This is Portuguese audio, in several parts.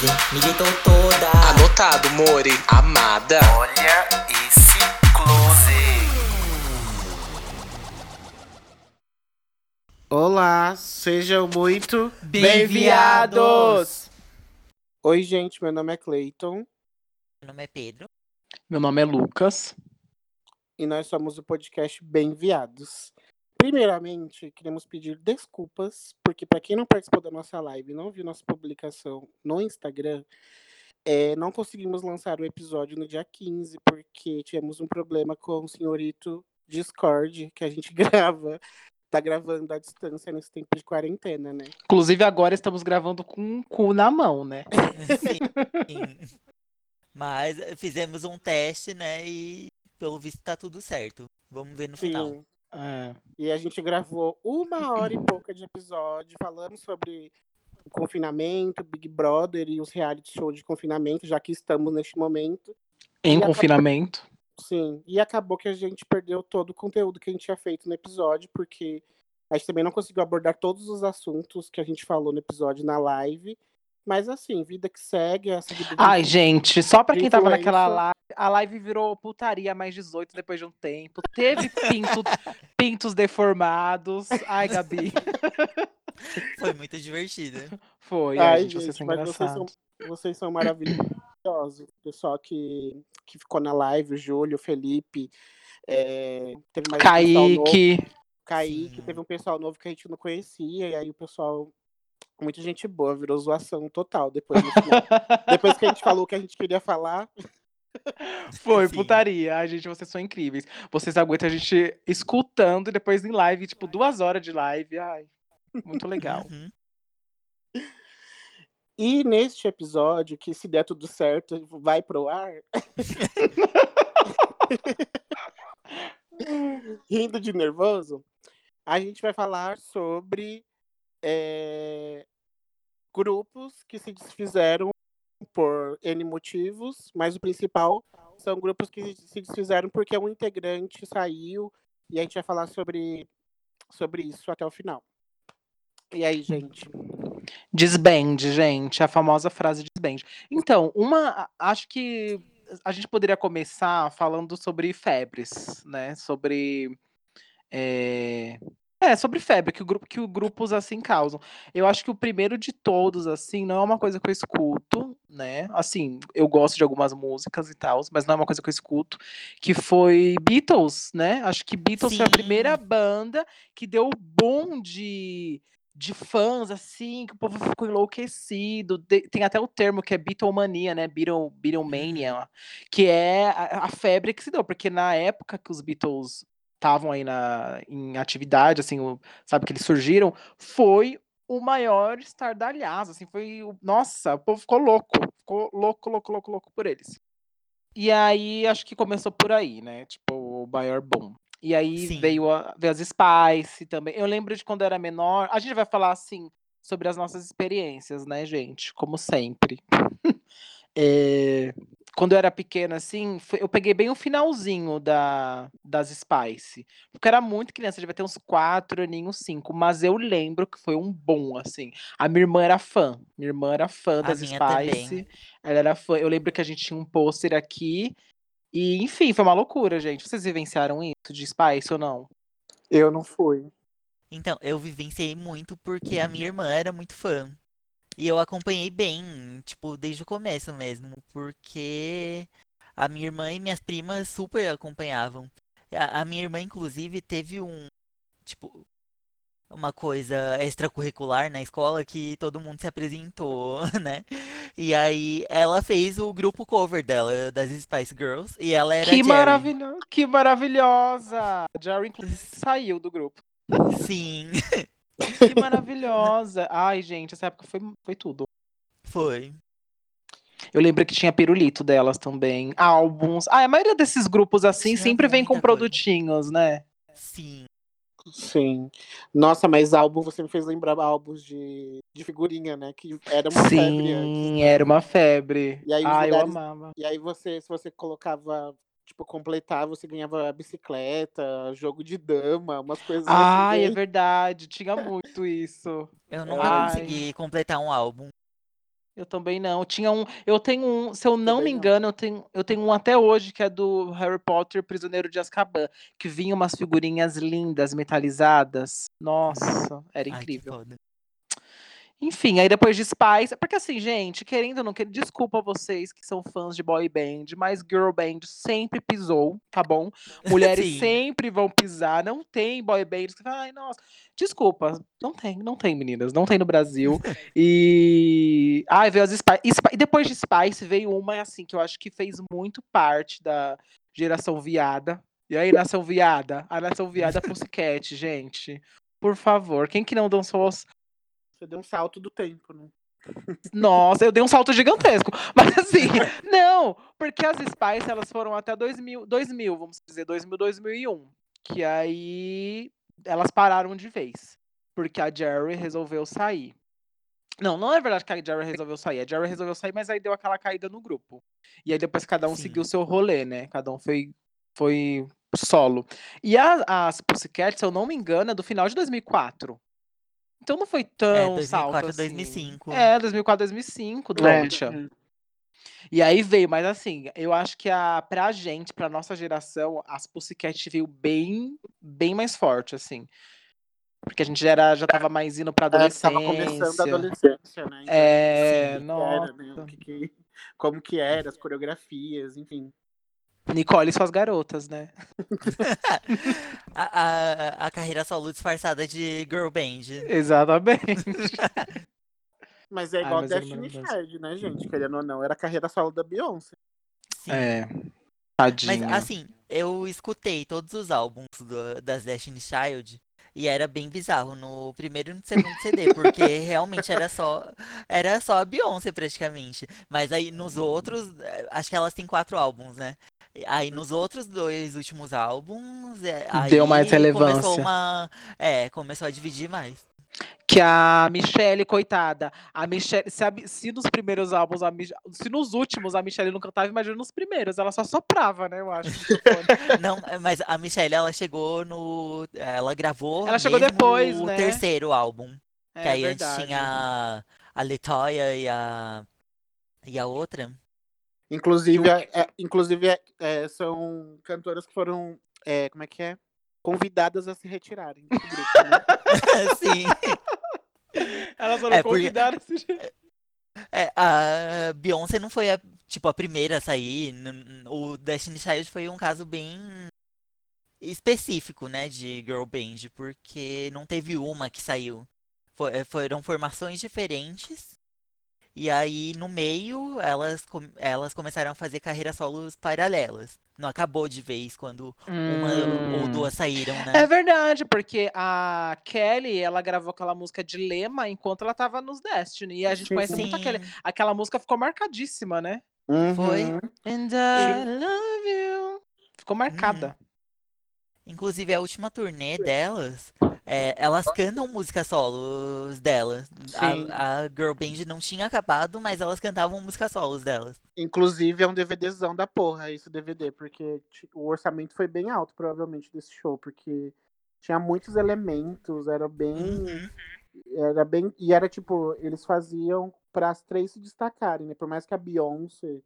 close, me deitou toda. Anotado, Mori, amada. Olha esse close. Olá, sejam muito Bem-viados! Oi, gente, meu nome é Clayton Meu nome é Pedro. Meu nome é Lucas. e nós somos o podcast Bem-Viados. Primeiramente, queremos pedir desculpas, porque para quem não participou da nossa live e não viu nossa publicação no Instagram, é, não conseguimos lançar o episódio no dia 15, porque tivemos um problema com o senhorito Discord, que a gente grava, tá gravando à distância nesse tempo de quarentena, né? Inclusive, agora estamos gravando com um cu na mão, né? Sim. Mas fizemos um teste, né? E pelo visto tá tudo certo. Vamos ver no final. É. E a gente gravou uma hora e pouca de episódio falando sobre o confinamento, Big Brother e os reality shows de confinamento, já que estamos neste momento. Em E acabou- confinamento. Sim. E acabou que a gente perdeu todo o conteúdo que a gente tinha feito no episódio, porque a gente também não conseguiu abordar todos os assuntos que a gente falou no episódio na live. Mas assim, vida que segue, essa vida Ai, gente, só pra quem tava naquela live, a live virou putaria mais 18 depois de um tempo. Teve pinto, pintos deformados. Ai, Gabi. Foi muito divertido. Foi, ai, Ai, gente, vocês são mas vocês são, vocês são maravilhosos. O pessoal que, que ficou na live, o Júlio, o Felipe. é, teve mais um pessoal novo, Kaique. Kaique, Sim. teve um pessoal novo que a gente não conhecia, e aí o pessoal, muita gente boa, virou zoação total depois no final. Depois que a gente falou o que a gente queria falar, Foi, Sim. putaria. Ai, gente, vocês são incríveis. Vocês aguentam a gente escutando e depois em live, tipo, duas horas de live. Ai, muito legal. Uhum. e neste episódio, que se der tudo certo, vai pro ar. Rindo de nervoso, a gente vai falar sobre é, grupos que se desfizeram por N motivos, mas o principal são grupos que se desfizeram porque um integrante saiu e a gente vai falar sobre, sobre isso até o final. E aí, gente? Desbande, gente, a famosa frase desbande. Então, uma, acho que a gente poderia começar falando sobre febres, né? Sobre é, é, sobre febre que o grupo que os grupos assim causam. Eu acho que o primeiro de todos assim não é uma coisa que eu escuto, né? Assim, eu gosto de algumas músicas e tal, mas não é uma coisa que eu escuto, que foi Beatles, né? Acho que Beatles foi a primeira Sim. banda que deu o boom de de fãs, assim, que o povo ficou enlouquecido. De- tem até o termo que é Beatlemania, né? Beatle, Beatlemania, que é a, a febre que se deu, porque na época que os Beatles estavam aí na, em atividade, assim, o- sabe, que eles surgiram, foi o maior estardalhaço, assim, foi, o- nossa, o povo ficou louco, ficou louco, louco, louco, louco por eles. E aí, acho que começou por aí, né, tipo, o maior boom. E aí Sim. veio, a, veio as Spice também. Eu lembro de quando era menor, a gente vai falar, assim, sobre as nossas experiências, né, gente, como sempre. É, quando eu era pequena, assim, foi- eu peguei bem o finalzinho da, das Spice. Porque eu era muito criança, devia ter uns quatro aninhos, cinco. Mas eu lembro que foi um bom, assim. A minha irmã era fã. Minha irmã era fã A das minha Spice. também. Ela era fã. Eu lembro que a gente tinha um pôster aqui. E, enfim, foi uma loucura, gente. Vocês vivenciaram isso de Spice ou não? Eu não fui. Então, eu vivenciei muito porque a minha irmã era muito fã. E eu acompanhei bem, tipo, desde o começo mesmo, porque a minha irmã e minhas primas super acompanhavam. A, a minha irmã, inclusive, teve um, tipo, uma coisa extracurricular na escola que todo mundo se apresentou, né? E aí ela fez o grupo cover dela, das Spice Girls, e ela era Que, maravilho... que maravilhosa! A Jerry, inclusive, saiu do grupo. Sim, Que maravilhosa! Ai, gente, essa época foi, foi tudo. foi. Eu lembro que tinha pirulito delas também, álbuns. Ah, a maioria desses grupos assim Tinha sempre vem com muita coisa. produtinhos, né? Sim. Sim. Nossa, mas álbum, você me fez lembrar álbuns de, de figurinha, né? Que era uma febre antes. Sim, era uma febre. E aí ah, eu lugares- amava. E aí você, se você colocava, tipo, completar, você ganhava bicicleta, jogo de dama, umas coisas Ai, assim. é verdade, tinha muito isso. Eu nunca Ai. consegui completar um álbum. Eu também não. Tinha um, eu tenho um, se eu não Também me não. engano, eu tenho, eu tenho um até hoje que é do Harry Potter Prisioneiro de Azkaban, que vinha umas figurinhas lindas, metalizadas. Nossa, era Ai, que incrível. foda. Enfim, aí depois de Spice, porque assim, gente, querendo ou não querendo, desculpa vocês que são fãs de boy band, mas girl band sempre pisou, tá bom? Mulheres Sim. sempre vão pisar, não tem boy band que fala, ai, nossa, desculpa, não tem, não tem, meninas, não tem no Brasil. E ai, veio as Spice, e Spi- e depois de Spice veio uma assim que eu acho que fez muito parte da geração viada. E aí, nação viada, a nação viada Pussycat, gente. Por favor, quem que não dançou aos Você deu um salto do tempo, né? nossa, eu dei um salto gigantesco. Mas assim, não, porque as Spice elas foram até 2000, 2000, vamos dizer, 2000, 2001. Que aí elas pararam de vez. Porque a Jerry resolveu sair. Não, não é verdade que a Jerry resolveu sair. A Jerry resolveu sair, mas aí deu aquela caída no grupo. E aí depois cada um Sim. seguiu o seu rolê, né? Cada um foi, foi solo. E a- as Pussycat, se eu não me engano, é do final de 2004. Então não foi tão 2004, salto assim. 2005. É, 2004, 2005, do É, é. E aí veio, mas assim, eu acho que a, pra gente, pra nossa geração, as Pussycat veio bem, bem mais forte, assim. Porque a gente já, era, já tava mais indo pra É, adolescência. tava começando a adolescência, né? Então, É, Sim, o que nossa. era, né? O que que- como que era, as coreografias, enfim. Nicole e suas garotas, né? a, a, a carreira solo disfarçada de girl band. Exatamente. Mas é Ai, igual mas era Destiny. Child, né, gente? Querendo ou não, era a carreira solo da Beyoncé. Sim. É. Mas Tadinha. assim, eu escutei todos os álbuns do- das Destiny Child e era bem bizarro no primeiro e no segundo CD, porque realmente era só era só a Beyoncé praticamente. Mas aí nos outros, eh, acho que elas têm quatro álbuns, né? Aí nos outros dois últimos álbuns, é, aí Deu mais começou relevância. uma, é, começou a dividir mais. Que a Michelle, coitada. A Michelle, se, a se nos primeiros álbuns, a se nos últimos a Michelle não cantava, imagina nos primeiros. Ela só soprava, né? Eu acho. Não, mas a Michelle, ela chegou no, ela gravou Ela chegou depois, o né? terceiro álbum. Que É aí antes verdade. tinha a Letoya e a. E a outra? Inclusive, é- é- inclusive é- é, são cantoras que foram, é, como é que é? Convidadas a se retirarem do grupo, né? Sim. Elas foram É, porque- convidadas. É, a Beyoncé não foi a, tipo, a primeira a sair. O Destiny Child foi um caso bem específico, né, de girl band, porque não teve uma que saiu. Fo- Foram formações diferentes. E aí, no meio, elas, elas começaram a fazer carreiras solos paralelas. Não acabou de vez quando uma ou Hum. duas saíram, né? É verdade, porque a Kelly, ela gravou aquela música de Lema enquanto ela tava nos Destiny. E a gente Sim. conhece muito a Kelly. Aquela música ficou marcadíssima, né? Foi. Uhum. And I love you. Ficou marcada. Inclusive, a última turnê delas, é, elas cantam músicas solos delas. A, a girl band não tinha acabado, mas elas cantavam músicas solos delas. Inclusive, é um DVDzão da porra esse DVD, porque o orçamento foi bem alto, provavelmente, desse show, porque tinha muitos elementos, era bem. Uhum. Era bem. E era tipo, eles faziam para as três se destacarem, né? Por mais que a Beyoncé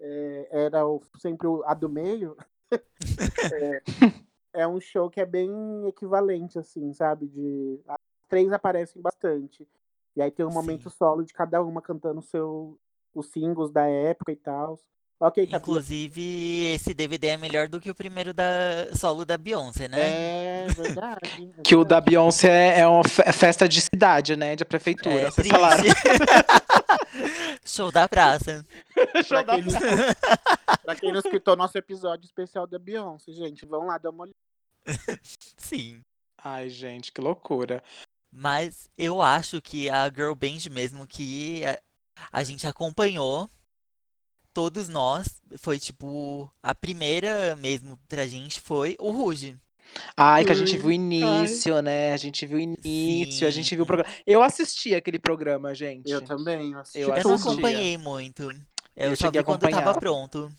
é, era o- sempre a do meio, é, é um show que é bem equivalente, assim, sabe? De. As três aparecem bastante. E aí tem um momento Sim. solo de cada uma cantando seu, os singles da época e tal. Ok, Camila. Inclusive, esse DVD é melhor do que o primeiro da solo da Beyoncé, né? É verdade. é Que o da verdade. Beyoncé é é uma fe- festa de cidade, né? De prefeitura. É Vocês falaram. Show da praça. Pra quem, não, pra quem não escutou nosso episódio especial da Beyoncé, gente, vão lá dar uma olhada. Sim. Ai, gente, que loucura. Mas eu acho que a girl band mesmo que a, a gente acompanhou, todos nós, foi tipo, a primeira mesmo pra gente foi o Ruge. Ai, que a gente Ai, viu o início, né? A gente viu o início, a gente Sim. viu o programa. Eu assisti aquele programa, gente. Eu também, eu assisti Eu Eu não acompanhei muito. Eu, Eu só vi quando tava pronto.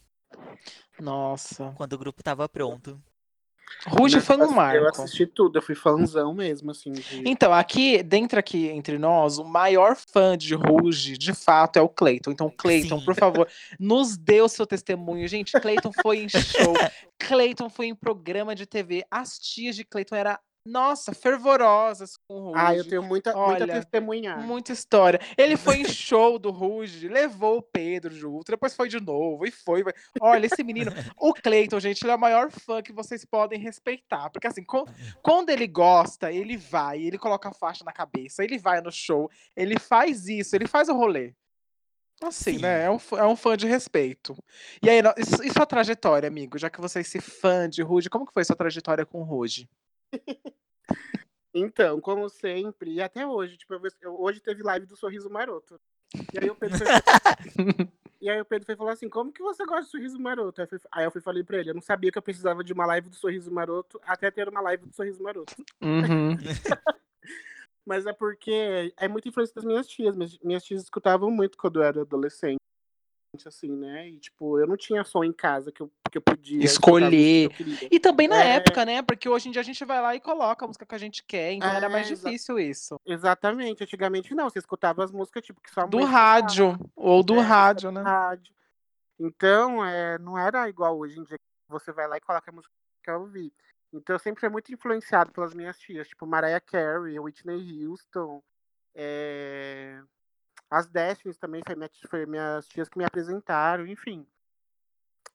Nossa. Quando o grupo tava pronto. Ruge foi um Eu marco. assisti tudo, eu fui fãzão mesmo, assim. De... Então, aqui, dentro aqui entre nós, o maior fã de Ruge, de fato, é o Cleiton. Então, Cleiton, por favor, nos dê o seu testemunho. Gente, Cleiton foi em show, Cleiton foi em programa de TV. As tias de Cleiton eram, nossa, fervorosas com o Ruge. Ah, eu tenho muita, muita Olha, testemunhar. Muita história. Ele foi em show do Ruge, levou o Pedro junto, depois foi de novo, e foi. Olha, esse menino, o Cleiton, gente, ele é o maior fã que vocês podem respeitar. Porque assim, co- quando ele gosta, ele vai, ele coloca a faixa na cabeça, ele vai no show, ele faz isso, ele faz o rolê. Assim, Sim. né? É um, fã- é um fã de respeito. E aí, e sua trajetória, amigo? Já que você é esse fã de Ruge, como que foi sua trajetória com o Ruge? Então, como sempre, e até hoje, tipo, eu, hoje teve live do Sorriso Maroto. E aí o Pedro foi, e aí o Pedro foi falar assim, como que você gosta do Sorriso Maroto? Aí eu, fui, aí eu fui falei pra ele, eu não sabia que eu precisava de uma live do Sorriso Maroto até ter uma live do Sorriso Maroto. Uhum. Mas é porque é muita influência das minhas tias. Minhas, minhas tias escutavam muito quando eu era adolescente, assim, né? E, tipo, eu não tinha som em casa que eu, que eu podia Escolher. que eu. E também na É. época, né? Porque hoje em dia a gente vai lá e coloca a música que a gente quer, então era mais É, difícil isso. Exatamente. Antigamente não, você escutava as músicas, tipo, que sua Do mãe escutava. rádio, ou do É, rádio, né? rádio. Então, é, não era igual hoje em dia, que você vai lá e coloca a música que quer ouvir. Então, eu sempre fui muito influenciado pelas minhas tias, tipo Mariah Carey, Whitney Houston, é, as Destinies também, foi, minha, foi minhas tias que me apresentaram, enfim.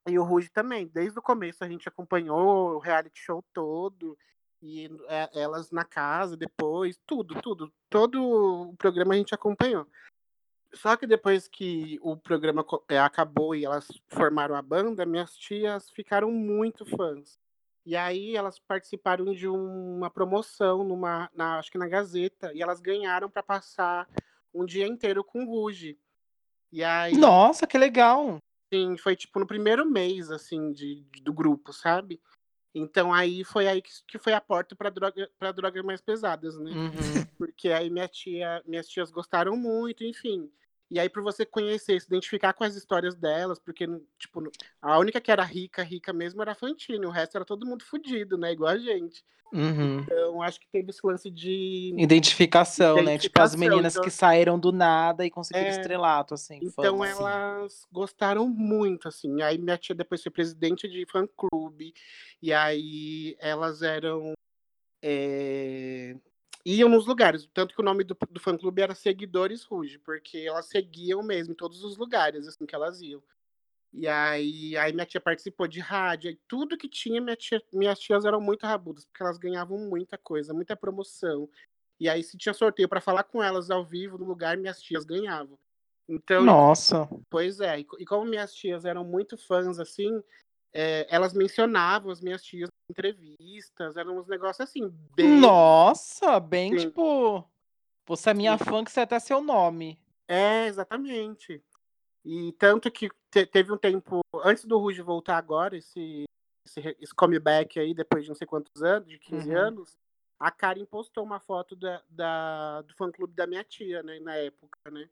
E o Ruge também, desde o começo a gente acompanhou o reality show todo, e é, elas na casa depois, tudo, tudo. Todo o programa a gente acompanhou. Só que depois que o programa é, acabou e elas formaram a banda, minhas tias ficaram muito fãs. E aí elas participaram de uma promoção numa, na, acho que na Gazeta, e elas ganharam para passar um dia inteiro com o Ruge. E aí Nossa, que legal. Sim, foi tipo no primeiro mês, assim, de, de- do grupo, sabe? Então aí foi aí que, que foi a porta para droga, drogas mais pesadas, né? Uhum. Porque aí minha tia, minhas tias gostaram muito, enfim. E aí, para você conhecer, se identificar com as histórias delas, porque, tipo, a única que era rica, rica mesmo era a Fantine, o resto era todo mundo fudido, né? Igual a gente. Uhum. Então, acho que teve esse lance de. Identificação, né? Tipo, as Identificação, meninas então- que saíram do nada e conseguiram É, estrelato, assim. Então fama, assim. elas gostaram muito, assim. Aí minha tia depois foi presidente de fã-clube. E aí elas eram. é, Iam nos lugares. Tanto que o nome do, do fã-clube era Seguidores Ruge, porque elas seguiam mesmo em todos os lugares, assim, que elas iam. E aí, aí minha tia participou de rádio, e tudo que tinha, minha tia, minhas tias eram muito rabudas, porque elas ganhavam muita coisa, muita promoção. E aí, se tinha sorteio para falar com elas ao vivo no lugar, minhas tias ganhavam. Então, Nossa. Pois é, e co- como minhas tias eram muito fãs, assim, é, elas mencionavam as minhas tias entrevistas, eram uns negócios assim, bem. Nossa, bem Sim. tipo. Você é minha Sim. fã que você até seu nome. É, exatamente. E tanto que te- teve um tempo, antes do Ruge voltar agora, esse, esse, esse comeback aí, depois de não sei quantos anos, de 15 Uhum. anos, a Karen postou uma foto da, da- do fã-clube da minha tia, né, na época, né?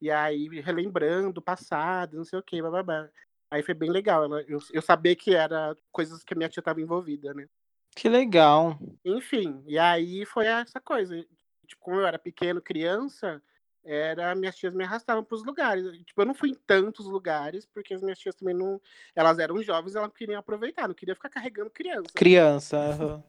E aí, relembrando o passado, não sei o que, bababá. Aí foi bem legal, ela, eu, eu saber que era coisas que a minha tia estava envolvida, né? Que legal. Enfim, e aí foi essa coisa. Tipo, como eu era pequeno, criança, era minhas tias me arrastavam para os lugares. Tipo, eu não fui em tantos lugares, porque as minhas tias também não. Elas eram jovens, elas queriam aproveitar, não queria ficar carregando criança. Criança. aham.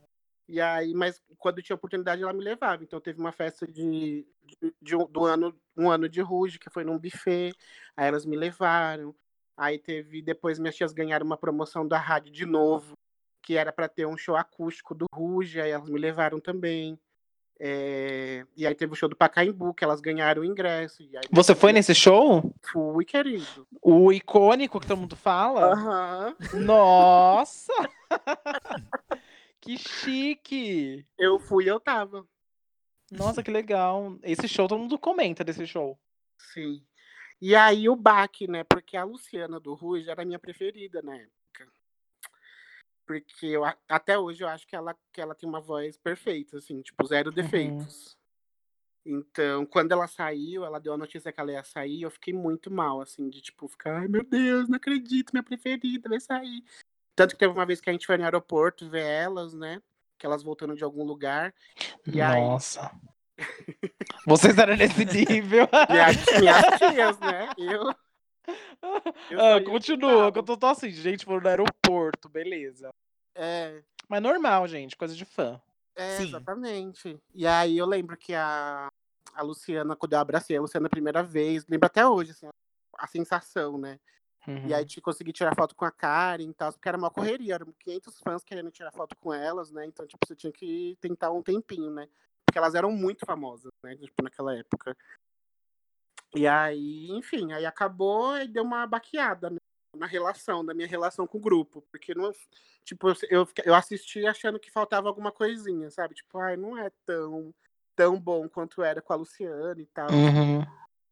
E aí, mas quando tinha oportunidade, ela me levava. Então teve uma festa de, de, de um, do ano, um ano de Ruge, que foi num buffet. Aí elas me levaram. Aí teve, depois minhas tias ganharam uma promoção da rádio de novo, que era para ter um show acústico do Ruge, aí elas me levaram também. É, E aí teve o show do Pacaembu, que elas ganharam o ingresso. Aí Você foi nesse show? Fui, querido. O icônico que todo mundo fala? Aham. Nossa! que chique! Eu fui, eu tava. Nossa, que legal. Esse show, todo mundo comenta desse show. Sim. E aí o baque, né? Porque a Luciana do Ruge era minha preferida na época. Porque eu, até hoje eu acho que ela, que ela tem uma voz perfeita, assim, tipo, zero defeitos. Então, quando ela saiu, ela deu a notícia que ela ia sair, eu fiquei muito mal, assim, de tipo, ficar, ai meu Deus, não acredito, minha preferida vai sair. Tanto que teve uma vez que a gente foi no aeroporto ver elas, né? Que elas voltando de algum lugar. E aí, Nossa. Vocês eram nesse nível. minhas, minhas tias, né? Eu. eu Ah, continua, que eu tô, tô assim, gente, foram no aeroporto, beleza. É, Mas normal, gente, coisa de fã. é Sim. exatamente. E aí eu lembro que a, a Luciana, quando eu abracei a Luciana a primeira vez, lembro até hoje, assim, a sensação, né? E aí te consegui tirar foto com a Karen e tal, porque era uma correria, eram 500 fãs querendo tirar foto com elas, né? Então, tipo, você tinha que tentar um tempinho, né? Porque elas eram muito famosas, né? Tipo, naquela época. E aí, enfim, aí acabou e deu uma baqueada né? na relação, da minha relação com o grupo. Porque, não, tipo, eu, eu assisti achando que faltava alguma coisinha, sabe? Tipo, ai, não é tão, tão bom quanto era com a Luciana e tal. Uhum.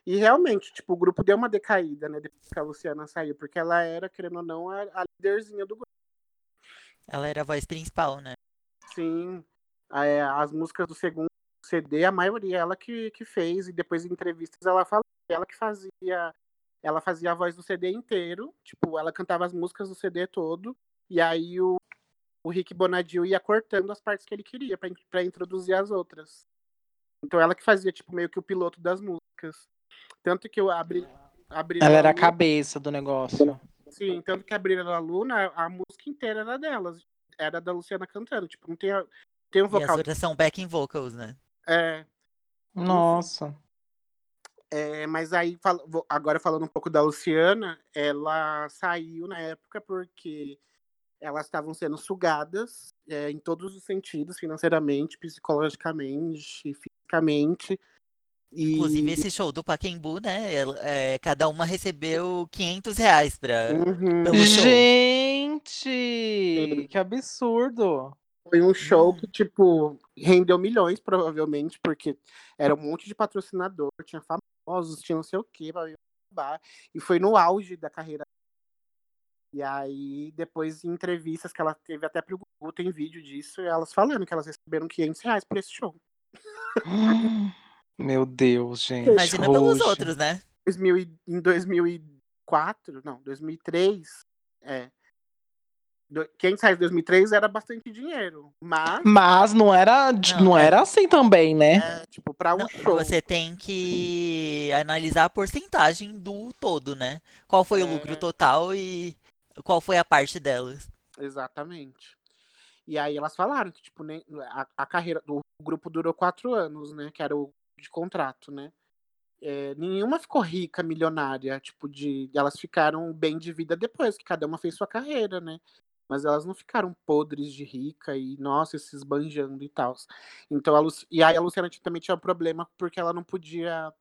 E realmente, tipo, o grupo deu uma decaída, né? Depois que a Luciana saiu, porque ela era, querendo ou não, a, a líderzinha do grupo. Ela era a voz principal, né? Sim. É, as músicas do segundo CD, a maioria ela que, que fez, e depois em entrevistas ela falou ela que fazia. Ela fazia a voz do CD inteiro, tipo, ela cantava as músicas do CD todo, e aí o, o Rick Bonadio ia cortando as partes que ele queria pra introduzir as outras. Então ela que fazia, tipo, meio que o piloto das músicas. Tanto que eu abri. abri Ela era a cabeça do negócio. Sim, tanto que a Brilha da Luna, a música inteira era delas. Era da Luciana cantando. Tipo, não tem, a- tem um E as vocal. outras são backing vocals, né? É, Nossa. é, mas aí, agora falando um pouco da Luciana, ela saiu na época porque elas estavam sendo sugadas é, em todos os sentidos, financeiramente, psicologicamente, fisicamente. E, Inclusive, esse show do Paquembu, né? ela- é, cada uma recebeu 500 reais pra, Uhum. pelo show. Gente, que absurdo. Foi um show Uhum. que, tipo, rendeu milhões, provavelmente, porque era um monte de patrocinador, tinha famosos, tinha não sei o quê, e foi no auge da carreira. E aí, depois, em entrevistas que ela teve até pro Google, tem vídeo disso, e elas falando que elas receberam 500 reais por esse show. Meu Deus, gente. Imagina pelos Ruge. outros, né? 2000 e- em 2004, não, 2003, é. 500 reais em 2003 era bastante dinheiro, mas, Mas não era, Não, não, é- era assim também, né? é, tipo, pra um Não, show. Você tem que analisar a porcentagem do todo, né? Qual foi o É. lucro total e qual foi a parte delas. Exatamente. E aí elas falaram que, tipo, nem, a, a carreira do grupo durou quatro anos, né? Que era o de contrato, né? É, nenhuma ficou rica, milionária, tipo, de. Elas ficaram bem de vida depois, que cada uma fez sua carreira, né? Mas elas não ficaram podres de rica e, nossa, se esbanjando e tal. Então, a Luci... e aí a Luciana também tinha um problema porque ela não podia.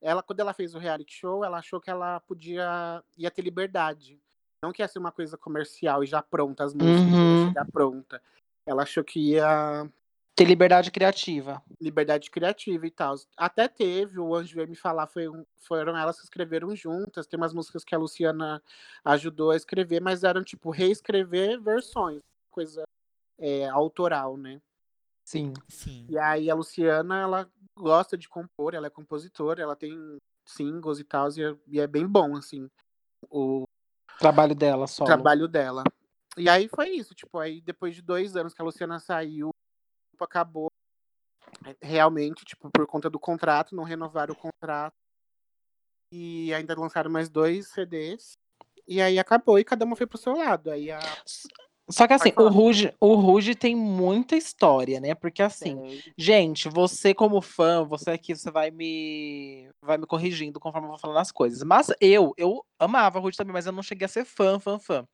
Ela, quando ela fez o reality show, ela achou que ela podia. ia ter liberdade. Não que ia ser uma coisa comercial e já pronta, as músicas Uhum. chegar pronta. Ela achou que ia Ter liberdade criativa. liberdade criativa e tal. Até teve, o Anjo veio me falar, foi um- foram elas que escreveram juntas. Tem umas músicas que a Luciana ajudou a escrever, mas eram tipo reescrever versões, coisa é, autoral, né? Sim. Sim. E aí a Luciana, ela gosta de compor, ela é compositora, ela tem singles e tal, e é, e é bem bom, assim, o Trabalho dela só. trabalho dela. E aí foi isso, tipo, aí depois de dois anos que a Luciana saiu, acabou é, realmente, tipo, por conta do contrato, não renovaram o contrato. E ainda lançaram mais dois CDs. E aí acabou e cada uma foi pro seu lado. Aí a Só que assim, o. Ruge, o Ruge tem muita história, né? Porque assim, Tem. gente, você como fã, você aqui, você vai me vai me corrigindo conforme eu vou falando as coisas. Mas eu, eu amava a Ruge também, mas eu não cheguei a ser fã, fã, fã.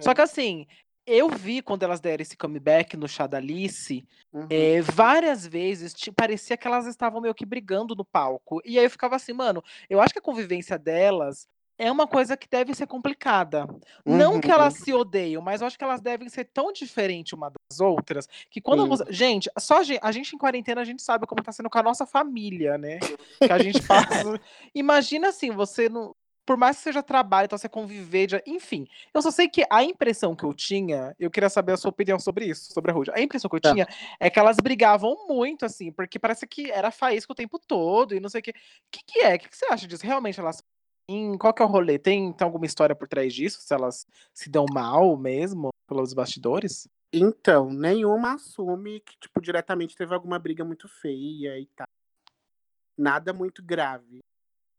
Só que assim, eu vi quando elas deram esse comeback no chá da Alice, Uhum. é, várias vezes parecia que elas estavam meio que brigando no palco. E aí eu ficava assim, mano, eu acho que a convivência delas é uma coisa que deve ser complicada. Não que Uhum. elas se odeiam, mas eu acho que elas devem ser tão diferentes uma das outras que quando você. Gente, só a gen- a gente em quarentena a gente sabe como tá sendo com a nossa família, né? Que a gente passa. Imagina assim, você não. Por mais que seja trabalho, então você conviver, já- enfim. Eu só sei que a impressão que eu tinha, eu queria saber a sua opinião sobre isso, sobre a Rude. A impressão que eu Tá. tinha é que elas brigavam muito, assim, porque parece que era faísca o tempo todo e não sei o quê. O que, que é? O que, que você acha disso? Realmente elas Qual que é o rolê? Tem, tem alguma história por trás disso? Se elas se dão mal mesmo pelos bastidores? Então, nenhuma assume que, tipo, diretamente teve alguma briga muito feia e tal. Nada muito grave.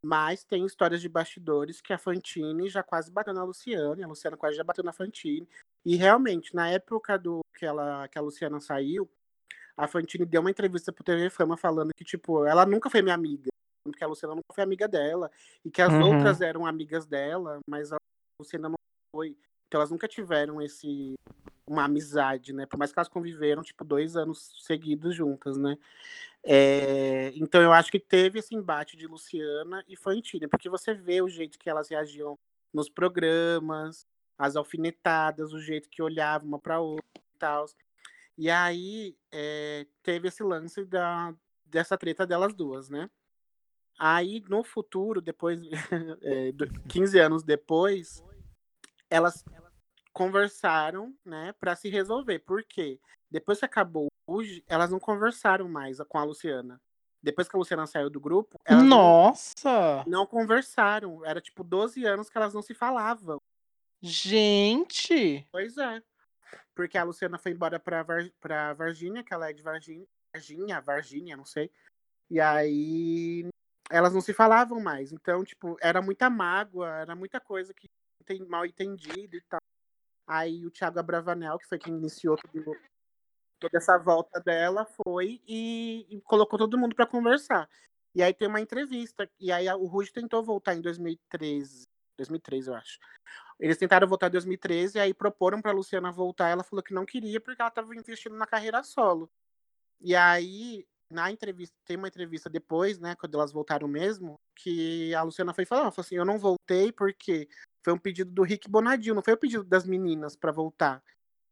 Mas tem histórias de bastidores que a Fantine já quase bateu na Luciana, e a Luciana quase já bateu na Fantine. E realmente, na época do que, ela, que a Luciana saiu, a Fantine deu uma entrevista pro TV Fama falando que, tipo, ela nunca foi minha amiga. Porque a Luciana nunca foi amiga dela. E que as Uhum. outras eram amigas dela, mas a Luciana não foi. Então elas nunca tiveram esse uma amizade, né? Por mais que elas conviveram, tipo, dois anos seguidos juntas, né? É, então eu acho que teve esse embate de Luciana e Fantine, porque você vê o jeito que elas reagiam nos programas, as alfinetadas, o jeito que olhavam uma para outra e tal. E aí é, teve esse lance da, dessa treta delas duas, né? Aí no futuro, depois, é, do- 15 anos depois, elas conversaram, né, para se resolver. Por quê? Depois que acabou hoje, elas não conversaram mais com a Luciana. Depois que a Luciana saiu do grupo, elas não, Nossa! não conversaram. Era tipo 12 anos que elas não se falavam. Gente! Pois é. Porque a Luciana foi embora pra, Var pra Varginha, que ela é de Varginha, Varginha, Varginha, não sei. E aí elas não se falavam mais. Então, tipo, era muita mágoa, era muita coisa que tem mal entendido e tal. Aí o Thiago Abravanel, que foi quem iniciou tudo- toda essa volta dela, foi e, e colocou todo mundo pra conversar. E aí tem uma entrevista. E aí o Ruge tentou voltar em 2013. 2013, eu acho. Eles tentaram voltar em 2013 e aí proporam pra Luciana voltar. Ela falou que não queria porque ela estava investindo na carreira solo. E aí, na entrevista, tem uma entrevista depois, né, quando elas voltaram mesmo, que a Luciana foi falar, falou assim, eu não voltei porque foi um pedido do Rick Bonadil, não foi o pedido das meninas pra voltar.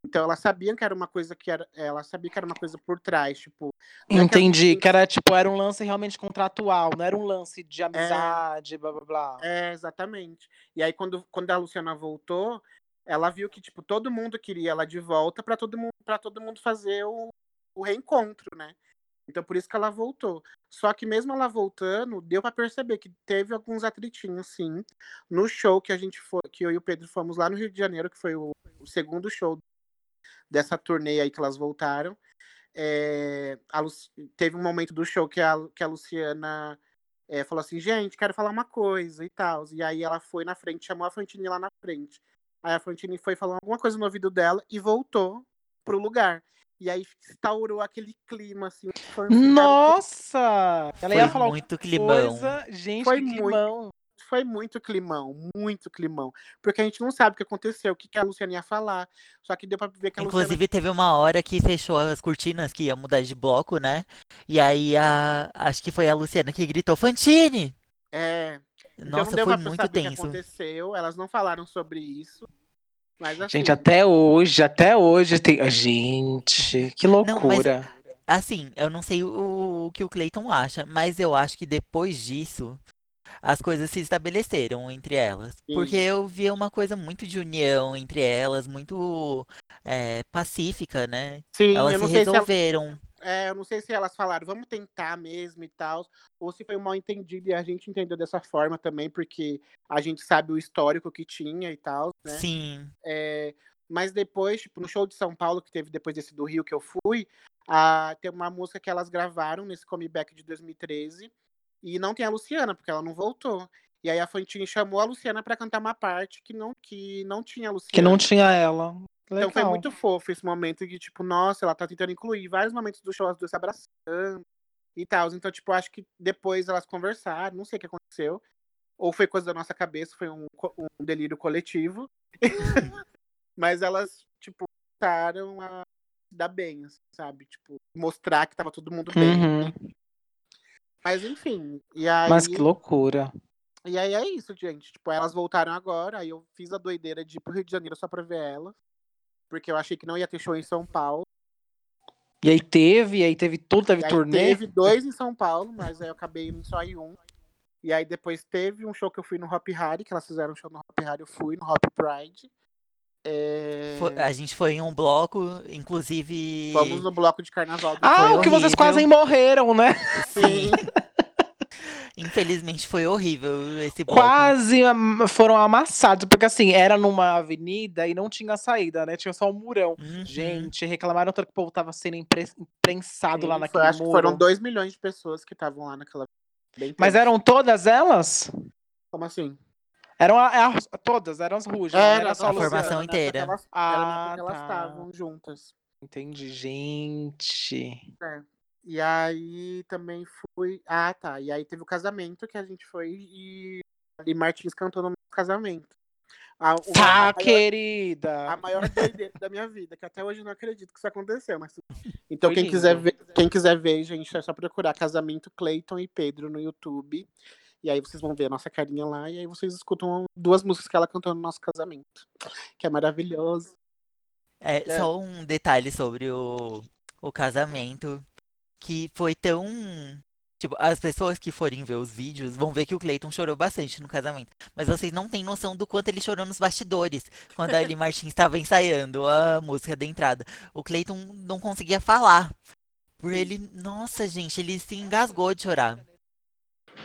Então elas sabiam que era uma coisa que era, ela sabia que era uma coisa por trás, tipo, é Entendi. Que era tipo, era um lance realmente contratual, não era um lance de amizade, blá blá blá. É, exatamente. E aí, quando, quando a Luciana voltou, ela viu que, tipo, todo mundo queria ela de volta pra todo mundo, para todo mundo fazer o, o reencontro, né? Então, por isso que ela voltou. Só que mesmo ela voltando, deu pra perceber que teve alguns atritinhos, sim. No show que a gente foi, que eu e o Pedro fomos lá no Rio de Janeiro, que foi o, o segundo show dessa turnê aí que elas voltaram. É, a Lu- teve um momento do show que a, que a Luciana é, falou assim, gente, quero falar uma coisa e tal. E aí ela foi na frente, chamou a Fantine lá na frente. Aí a Fantine foi falando alguma coisa no ouvido dela e voltou pro lugar. E aí instaurou aquele clima, assim. Nossa! Ela ia Foi falar muito climão. coisa. Gente, Foi que muito. Foi muito climão, muito climão. Porque a gente não sabe o que aconteceu, o que, que a Luciana ia falar. Só que deu pra ver que a Luciana Inclusive, teve uma hora que fechou as cortinas que ia mudar de bloco, né? E aí, a... acho que foi a Luciana que gritou, Fantine! É. Então Nossa, não deu foi pra muito saber o que tenso. aconteceu. Elas não falaram sobre isso. Mas assim, Gente, até hoje, até hoje tem. Gente, que mas- loucura. Assim, eu não sei o, o que o Clayton acha, mas eu acho que depois disso, as coisas se estabeleceram entre elas. Porque Sim. eu via uma coisa muito de união entre elas, muito é, pacífica, né? sim, Elas se sei se ela- resolveram. É, eu não sei se elas falaram, vamos tentar mesmo e tal, ou se foi um mal entendido e a gente entendeu dessa forma também, porque a gente sabe o histórico que tinha e tal, né? Sim. É, mas depois, tipo, no show de São Paulo, que teve depois desse do Rio que eu fui, a, tem uma música que elas gravaram nesse comeback de 2013, e não tem a Luciana, porque ela não voltou. E aí a Fantine chamou a Luciana pra cantar uma parte que não, que não tinha a Luciana. Que não tinha ela. Então foi Legal. muito fofo esse momento de, tipo, nossa, ela tá tentando incluir vários momentos do show, as duas se abraçando e tal. Então, tipo, acho que depois elas conversaram, não sei o que aconteceu. Ou foi coisa da nossa cabeça, foi um, um delírio coletivo. Mas elas, tipo, tentaram a dar bem, assim, sabe? Tipo, mostrar que tava todo mundo bem. Uhum. Mas enfim, e aí. Mas que loucura. E aí é isso, gente. Tipo, elas voltaram agora, aí eu fiz a doideira de ir pro Rio de Janeiro só pra ver elas. Porque eu achei que não ia ter show em São Paulo. E aí teve, e aí teve tudo, teve turnê. teve dois em São Paulo, mas aí eu acabei indo só em um. E aí depois teve um show que eu fui no Hop Harry, que elas fizeram um show no Hop Harry, eu fui no Hop Pride. É, Foi- a gente foi em um bloco, inclusive. Fomos no bloco de carnaval do Ah, o que vocês horrível. quase morreram, né? Sim, Infelizmente foi horrível esse bloco. Quase am- foram amassados, porque assim, era numa avenida e não tinha saída, né? Tinha só um murão. Uhum. Gente, reclamaram tanto que o povo tava sendo impre- imprensado lá Sim, naquele foi- acho que foram 2 milhões de pessoas que estavam lá naquela. Bem Mas eram todas elas? Como assim? Eram a- a- todas, eram as rujas, não era só a Luciana. formação inteira. Elas, Ah, era elas tá. estavam juntas. Entendi, gente. É. E aí também fui. Ah, tá. E aí teve o casamento que a gente foi e, e Martins cantou no meu casamento. A, uma- Tá, a maior- querida. a maior doideira da minha vida, que até hoje eu não acredito que isso aconteceu, mas então Foi quem lindo. quiser ver, quem quiser ver, gente, é só procurar Casamento Clayton e Pedro no YouTube. E aí vocês vão ver a nossa carinha lá e aí vocês escutam duas músicas que ela cantou no nosso casamento, que é maravilhoso. É, É. só um detalhe sobre o, o casamento, que foi tão. Tipo, as pessoas que forem ver os vídeos vão ver que o Clayton chorou bastante no casamento. Mas vocês não têm noção do quanto ele chorou nos bastidores, quando a Ali Martins estava ensaiando a música da entrada. O Clayton não conseguia falar. Por ele. Nossa, gente, ele se engasgou de chorar.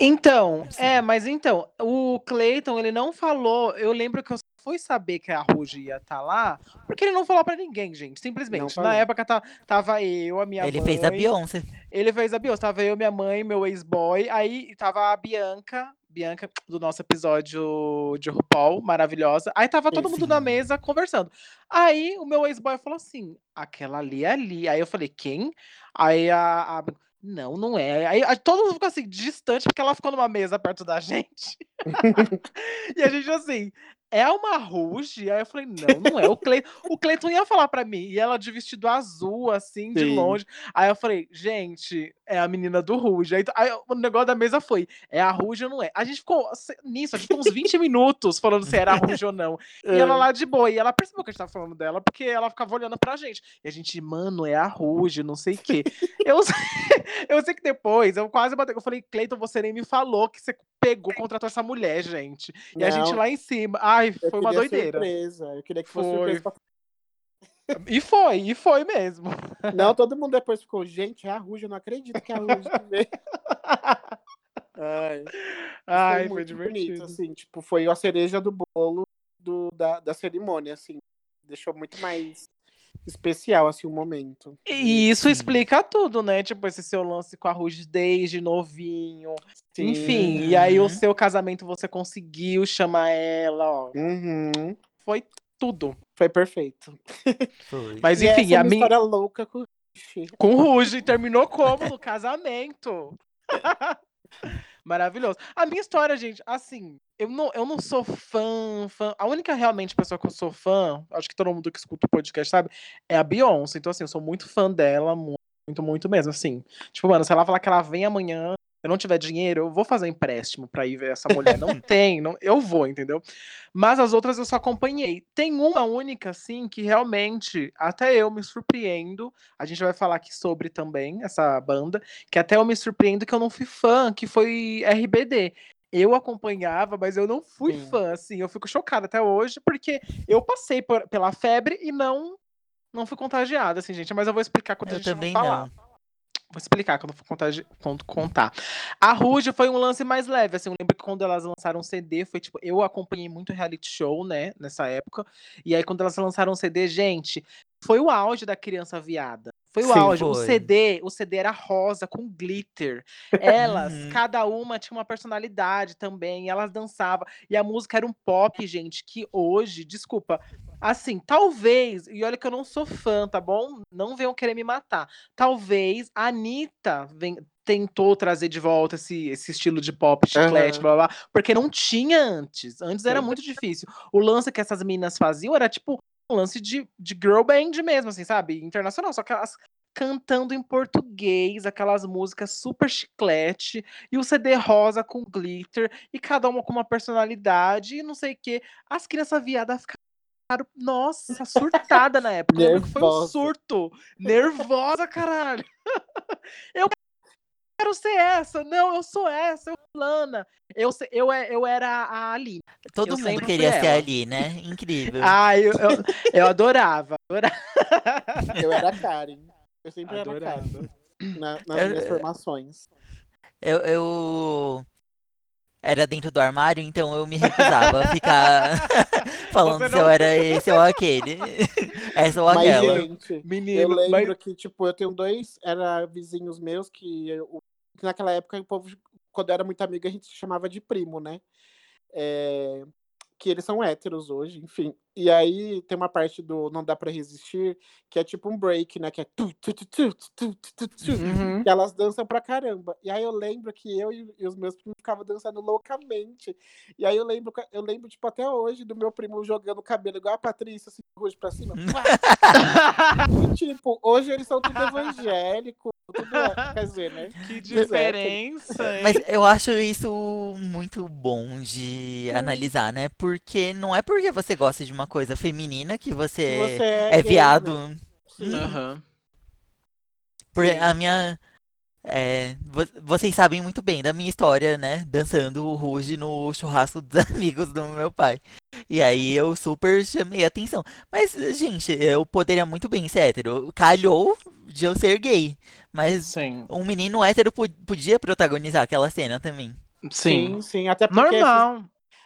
Então, é, mas então, o Clayton, ele não falou. Eu lembro que eu só fui saber que a Ruge ia estar lá, porque ele não falou pra ninguém, gente. Simplesmente. Na época tá- tava eu, a minha ele mãe. fez a Beyoncé. Ele fez a Beyoncé. Tava eu, minha mãe, meu ex-boy. Aí tava a Bianca, Bianca do nosso episódio de RuPaul, maravilhosa. Aí tava todo mundo na mesa conversando. Aí o meu ex-boy falou assim: aquela ali é ali. Aí eu falei: quem? Aí a. a- não, não é. Aí, todo mundo ficou assim, distante, porque ela ficou numa mesa perto da gente. e a gente assim, é uma Ruge? Aí eu falei, não, não é. O Cleiton, o Cleiton ia falar pra mim. E ela de vestido azul, assim, de Sim. longe. Aí eu falei, gente, é a menina do Ruge. Aí, aí o negócio da mesa foi, é a Ruge ou não é? A gente ficou nisso, a gente ficou uns 20 minutos falando se era a Ruge ou não. E ela lá de boa. E ela percebeu que a gente tava falando dela, porque ela ficava olhando pra gente. E a gente, mano, é a Ruge, não sei o quê. eu, sei- eu sei que depois, eu quase batei. Eu falei, Cleiton, você nem me falou que você pegou, contratou essa mulher, gente. E a gente Não, lá em cima. Ai, eu foi uma doideira. Surpresa. Eu queria que fosse Foi. surpresa. pra- E foi, e foi mesmo. Não, todo mundo depois ficou, gente, é a Ruge, eu não acredito que é a Ruge. Ai, Ai, foi foi, divertido. bonito, assim, tipo, foi a cereja do bolo do, da, da cerimônia, assim. Deixou muito mais especial, assim, o momento. E isso Sim. explica tudo, né? Tipo, esse seu lance com a Ruge desde novinho. Sim. Enfim, e aí o Uhum. seu casamento você conseguiu chamar ela, ó. Uhum, Foi tudo. foi perfeito. Foi. Mas e enfim, essa é a uma minha. história louca com o Ruge. Com Ruge, terminou como? No casamento. Maravilhoso. A minha história, gente, assim, eu não, eu não sou fã, fã. A única realmente pessoa que eu sou fã, acho que todo mundo que escuta o podcast sabe, é a Beyoncé. Então, assim, eu sou muito fã dela, mu- muito, muito mesmo, assim. Tipo, mano, se ela falar que ela vem amanhã, eu não tiver dinheiro, eu vou fazer empréstimo pra ir ver essa mulher. Não tem, não, eu vou, entendeu? Mas as outras eu só acompanhei. Tem uma única, assim, que realmente até eu me surpreendo. A gente vai falar aqui sobre também essa banda, que até eu me surpreendo que eu não fui fã, que foi RBD. Eu acompanhava, mas eu não fui Sim. fã, assim. Eu fico chocada até hoje, porque eu passei por- pela febre e não não fui contagiada, assim, gente. Mas eu vou explicar quando a Eu gente também falar. não. Vou explicar quando for contagi- quando contar. A Ruge foi um lance mais leve, assim, eu lembro que quando elas lançaram CD, foi tipo, eu acompanhei muito reality show, né, nessa época, e aí quando elas lançaram CD, gente, foi o auge da criança viada. Foi o Sim, auge. O foi. CD, o CD era rosa com glitter. Elas, Uhum. cada uma tinha uma personalidade também, elas dançavam. E a música era um pop, gente, que hoje, desculpa, assim, talvez, e olha que eu não sou fã, tá bom? Não venham querer me matar. Talvez a Anitta ven- tentou trazer de volta esse, esse estilo de pop, chiclete, Aham. blá, blá blá, porque não tinha antes. Antes era muito difícil. O lance que essas meninas faziam era tipo um lance de, de girl band mesmo, assim, sabe? Internacional. Só que elas cantando em português, aquelas músicas super chiclete, e o CD rosa com glitter, e cada uma com uma personalidade, e não sei o quê. As crianças viadas ficaram, nossa, surtada na época. Eu lembro que foi um surto. Nervosa, caralho. Eu quero ser essa. Não, eu sou essa, eu fulana. Eu, eu, é- eu era a Aline. Todo Eu mundo sempre queria ser ela. ali, né? Incrível. Ah, eu, eu, eu adorava, adorava. Eu era a Karen. Eu sempre era a Adorava. Karen. na- nas Eu- minhas eu- formações. Eu, eu, era dentro do armário, então eu me recusava a ficar falando Você se eu não- era esse ou aquele. Essa ou Mas, aquela. gente, eu Menino, lembro mas... que, tipo, eu tenho dois, era vizinhos meus que, eu- que naquela época o povo, quando era muito amigo, a gente se chamava de primo, né? É, que eles são héteros hoje, enfim. E aí tem uma parte do Não Dá para Resistir, que é tipo um break, né? Que é tu, tu, tu, tu, tu, tu, tu, uhum. E elas dançam pra caramba. E aí eu lembro que eu e, e os meus primos ficavam dançando loucamente. E aí eu lembro, eu lembro, tipo, até hoje, do meu primo jogando o cabelo igual a Patrícia, assim, hoje pra cima. Hum. e, tipo, hoje eles são tudo evangélico, é, quer dizer, né? Que diferença, é. hein? Mas eu acho isso muito bom de hum. analisar, né? Porque não é porque você gosta de uma coisa feminina que você, você é, gay, viado. Sim. a minha. é, vo- vocês sabem muito bem da minha história, né? Dançando o Ruge no churrasco dos amigos do meu pai. E aí eu super chamei a atenção. Mas, gente, eu poderia muito bem ser hétero. Calhou de eu ser gay. Mas Sim. um menino hétero po- podia protagonizar aquela cena também. Sim. Sim, sim, até porque, esses- Normal.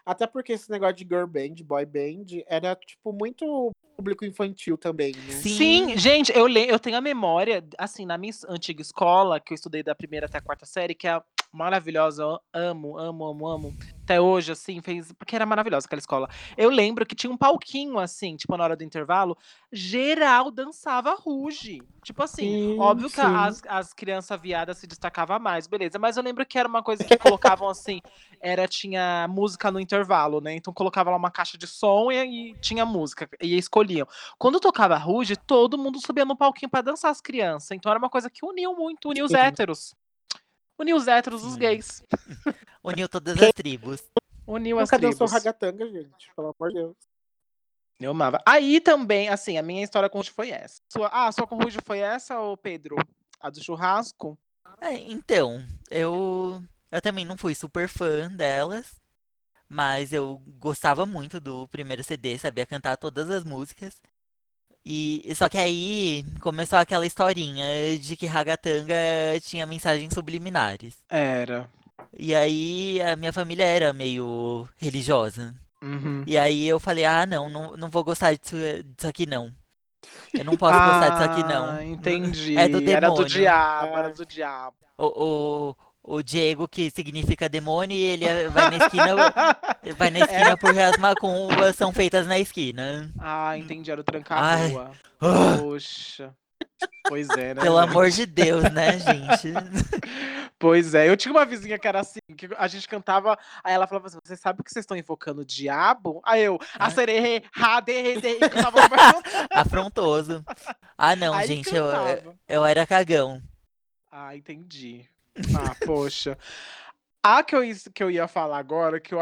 Até porque esse negócio de girl band, boy band, era, tipo, muito público infantil também, né? Sim. Sim, gente, eu, le- eu tenho a memória, assim, na minha antiga escola, que eu estudei da primeira até a quarta série, que é maravilhosa, amo, amo, amo, amo. Até hoje, assim, fez. Porque era maravilhosa aquela escola. Eu lembro que tinha um palquinho, assim, tipo, na hora do intervalo, geral dançava ruge. Tipo assim, Sim, óbvio que sim. as, as crianças viadas se destacavam mais, beleza. Mas eu lembro que era uma coisa que colocavam assim, era, tinha música no intervalo, né? Então colocava lá uma caixa de som e, e tinha música, e escolhiam. Quando tocava Ruge, todo mundo subia no palquinho pra dançar as crianças. Então era uma coisa que uniu muito, uniu os héteros. Uniu os héteros, os gays. Uniu todas as tribos. Uniu as Nunca dançou tribos. ragatanga, gente, pelo amor de Deus. Eu amava. Aí também, assim, a minha história com o Ruge foi essa. Sua, ah, sua com o Ruge foi essa, ô Pedro? A do churrasco? É, então, eu, eu também não fui super fã delas, mas eu gostava muito do primeiro CD, sabia cantar todas as músicas. E só que aí começou aquela historinha de que Ragatanga tinha mensagens subliminares. Era. E aí a minha família era meio religiosa. Uhum. E aí eu falei, ah, não, não, não vou gostar disso, disso aqui não. Eu não posso gostar disso aqui não. Ah, entendi. É do Era do demônio. diabo, Ah. era do diabo. O, o, o Diego, que significa demônio, e ele é- vai na esquina, vai na esquina porque as macumbas são feitas na esquina. Ah, entendi, era o Ai. tranca-rua. Ah, Poxa. Pois é, né? pelo gente? amor de Deus, né, gente? Pois é, eu tinha uma vizinha que era assim, que a gente cantava, aí ela falava assim, você sabe que vocês estão invocando o diabo? Aí eu, Ah. acererê, radê, dê, e cantava uma versão. Afrontoso. Ah, não, Aí gente, eu, eu era cagão. Ah, entendi. Ah, poxa. A que eu, que eu ia falar agora, que eu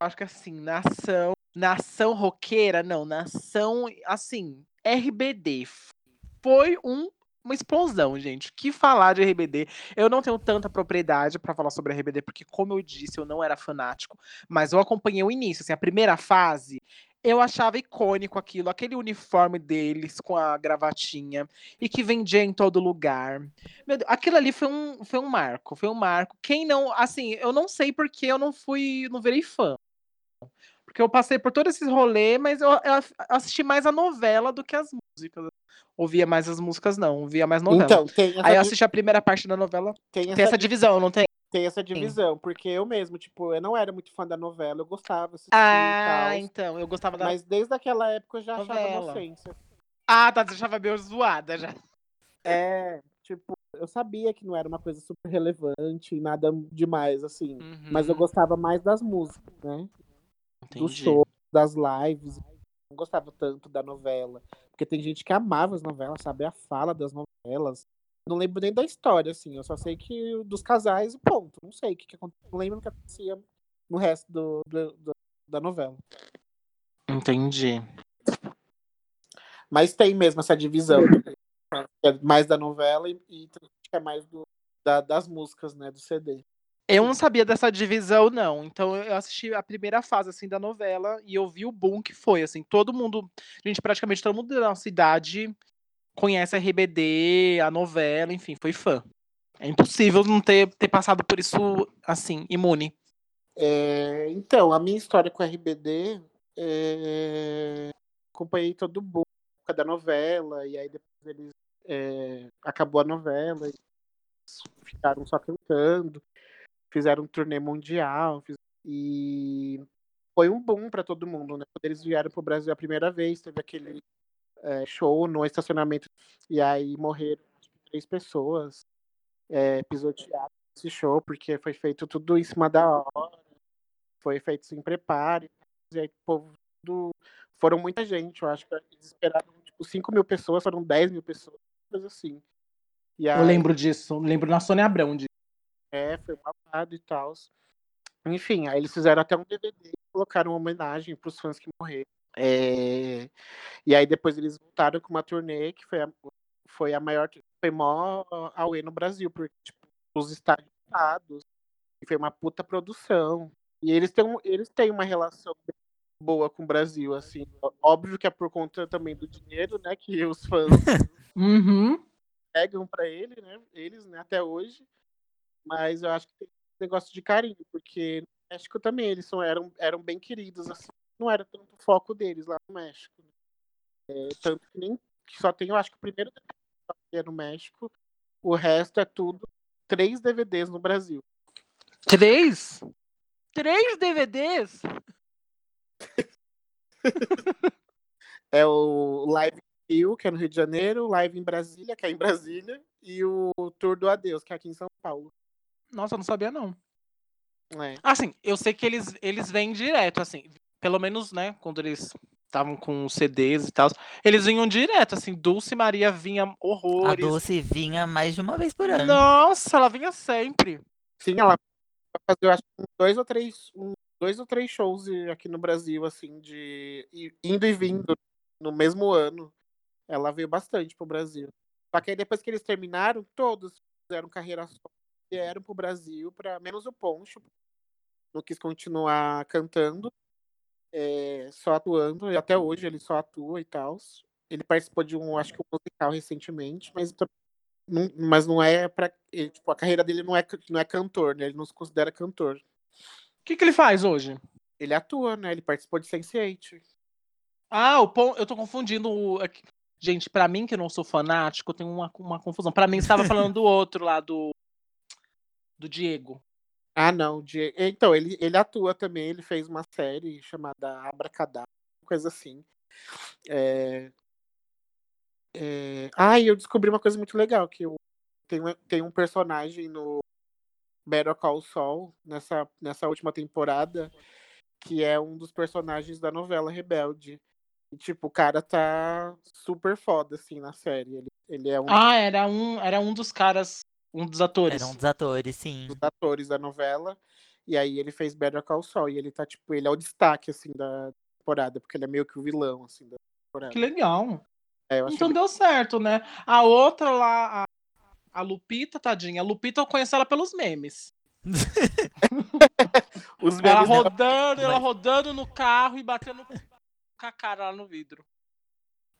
acho que assim, nação, nação roqueira, não, nação, assim, RBD. Foi um, uma explosão, gente. Que falar de RBD? Eu não tenho tanta propriedade pra falar sobre RBD, porque, como eu disse, eu não era fanático, mas eu acompanhei o início, assim, a primeira fase. Eu achava icônico aquilo, aquele uniforme deles com a gravatinha e que vendia em todo lugar. Meu Deus, aquilo ali foi um, foi um marco, foi um marco. Quem não, assim, eu não sei porque eu não fui, não virei fã. Porque eu passei por todo esse rolê, mas eu, eu assisti mais a novela do que as músicas. Ouvia mais as músicas, não, ouvia mais novela. Então, tem Aí eu assisti a primeira parte da novela. tem Tem essa, essa divisão, não tem? Tem essa divisão, porque eu mesmo, tipo, eu não era muito fã da novela, eu gostava, Ah, e tal. então, eu gostava da. Mas desde aquela época eu já achava Novela. inocência. Ah, tá, você achava meio zoada já. É, tipo, eu sabia que não era uma coisa super relevante, nada demais, assim. Mas eu Uhum, gostava mais das músicas, né? Do entendi. show, das lives. Não gostava tanto da novela. Porque tem gente que amava as novelas, sabe? A fala das novelas. Não lembro nem da história, assim. Eu só sei que dos casais e ponto. Não sei o que, que acontecia. Não lembro o que acontecia no resto do, do- do- da novela. Entendi. Mas tem mesmo essa divisão. que É mais da novela e, e é mais do, da- das músicas, né? Do CD. Eu não sabia dessa divisão, não. Então eu assisti a primeira fase assim da novela e eu vi o boom que foi, assim, todo mundo, gente, praticamente todo mundo da nossa idade conhece a RBD, a novela, enfim, foi fã. É impossível não ter, ter passado por isso assim, imune. É, então, a minha história com o RBD, é, acompanhei todo o boom da novela, e aí depois eles é, acabou a novela, e ficaram só cantando, fizeram um turnê mundial, fiz- e foi um boom para todo mundo, né? Quando eles vieram pro Brasil a primeira vez, teve aquele é, show no estacionamento, e aí morreram três pessoas é, pisoteadas nesse show, porque foi feito tudo em cima da hora, foi feito sem preparo, e aí o povo tudo- foram muita gente, eu acho que eles esperaram tipo 5 mil pessoas, foram 10 mil pessoas, coisa assim. E Eu aí, lembro disso. Lembro na Sônia Abrão. De... é, foi babado e tal. Enfim, aí eles fizeram até um DVD e colocaram uma homenagem pros fãs que morreram. É, E aí depois eles voltaram com uma turnê que foi a, foi a maior, foi maior auê no Brasil, porque tipo, os estádios e foi uma puta produção. E eles têm, um- eles têm uma relação boa com o Brasil, assim. Óbvio que é por conta também do dinheiro, né, que os fãs Uhum. pegam pra ele, né? Eles, né, até hoje. Mas eu acho que tem esse negócio de carinho, porque no México também eles são, eram, eram bem queridos, assim. Não era tanto o foco deles lá no México. né. É, tanto que nem que só tem, eu acho que o primeiro DVD é no México, o resto é tudo três DVDs no Brasil. Três? Três DVDs? É o Live Rio, que é no Rio de Janeiro, o Live em Brasília, que é em Brasília, e o Tour do Adeus, que é aqui em São Paulo. Nossa, eu não sabia, não. É. Assim, eu sei que eles, eles vêm direto, assim. Pelo menos, né, quando eles estavam com CDs e tal, eles vinham direto, assim. Dulce Maria vinha A horrores. Dulce vinha mais de uma vez por ano. Nossa, ela vinha sempre. Sim, ela vai fazer, eu acho, dois ou três, um- dois ou três shows aqui no Brasil, assim, de indo e vindo no mesmo ano. Ela veio bastante pro Brasil. Só que aí depois que eles terminaram, todos fizeram carreira solo, vieram pro Brasil, pra, menos o Poncho, não quis continuar cantando, é, só atuando, e até hoje ele só atua e tal. Ele participou de um, acho que um musical recentemente, mas não, mas não é ele, tipo, a carreira dele não é, não é cantor, né? Ele não se considera cantor. O que, que ele faz hoje? Ele atua, né? Ele participou de Sense8. Ah, o Pon... eu tô confundindo o. é Gente, pra mim que não sou fanático, eu tenho uma, uma confusão. Pra mim, você tava falando do outro lá, do. Do Diego. Ah, não. Então, ele, ele atua também. Ele fez uma série chamada Abracadabra, coisa assim. É... É... Ah, e eu descobri uma coisa muito legal, que eu... um- tem um personagem no Better Call Saul, nessa, nessa última temporada, que é um dos personagens da novela Rebelde. E, tipo, o cara tá super foda, assim, na série. Ele, ele é um Ah, era um, era um dos caras, um dos atores. Era um dos atores, sim. dos atores da novela. E aí ele fez Better Call Saul. E ele tá, tipo, ele é o destaque, assim, da temporada, porque ele é meio que o vilão, assim, da temporada. Que legal. É, Então deu certo, né? A outra lá, a, a Lupita, tadinha. A Lupita eu conheço ela pelos memes. Os Ela memes dela- rodando, ela Mas- rodando no carro e batendo com a cara lá no vidro.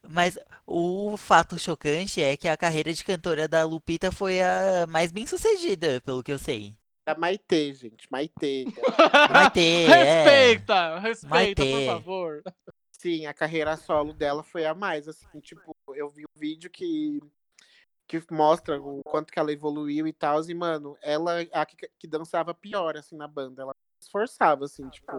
Mas o fato chocante é que a carreira de cantora da Lupita foi a mais bem sucedida, pelo que eu sei. da Maitê, gente. Maitê. Maitê, é. respeita, respeita, Maitê. por favor. Sim, a carreira solo dela foi a mais, assim, tipo, eu vi um vídeo que que mostra o quanto que ela evoluiu e tal, e, mano, ela é a que, que dançava pior, assim, na banda, ela se esforçava, assim, tipo,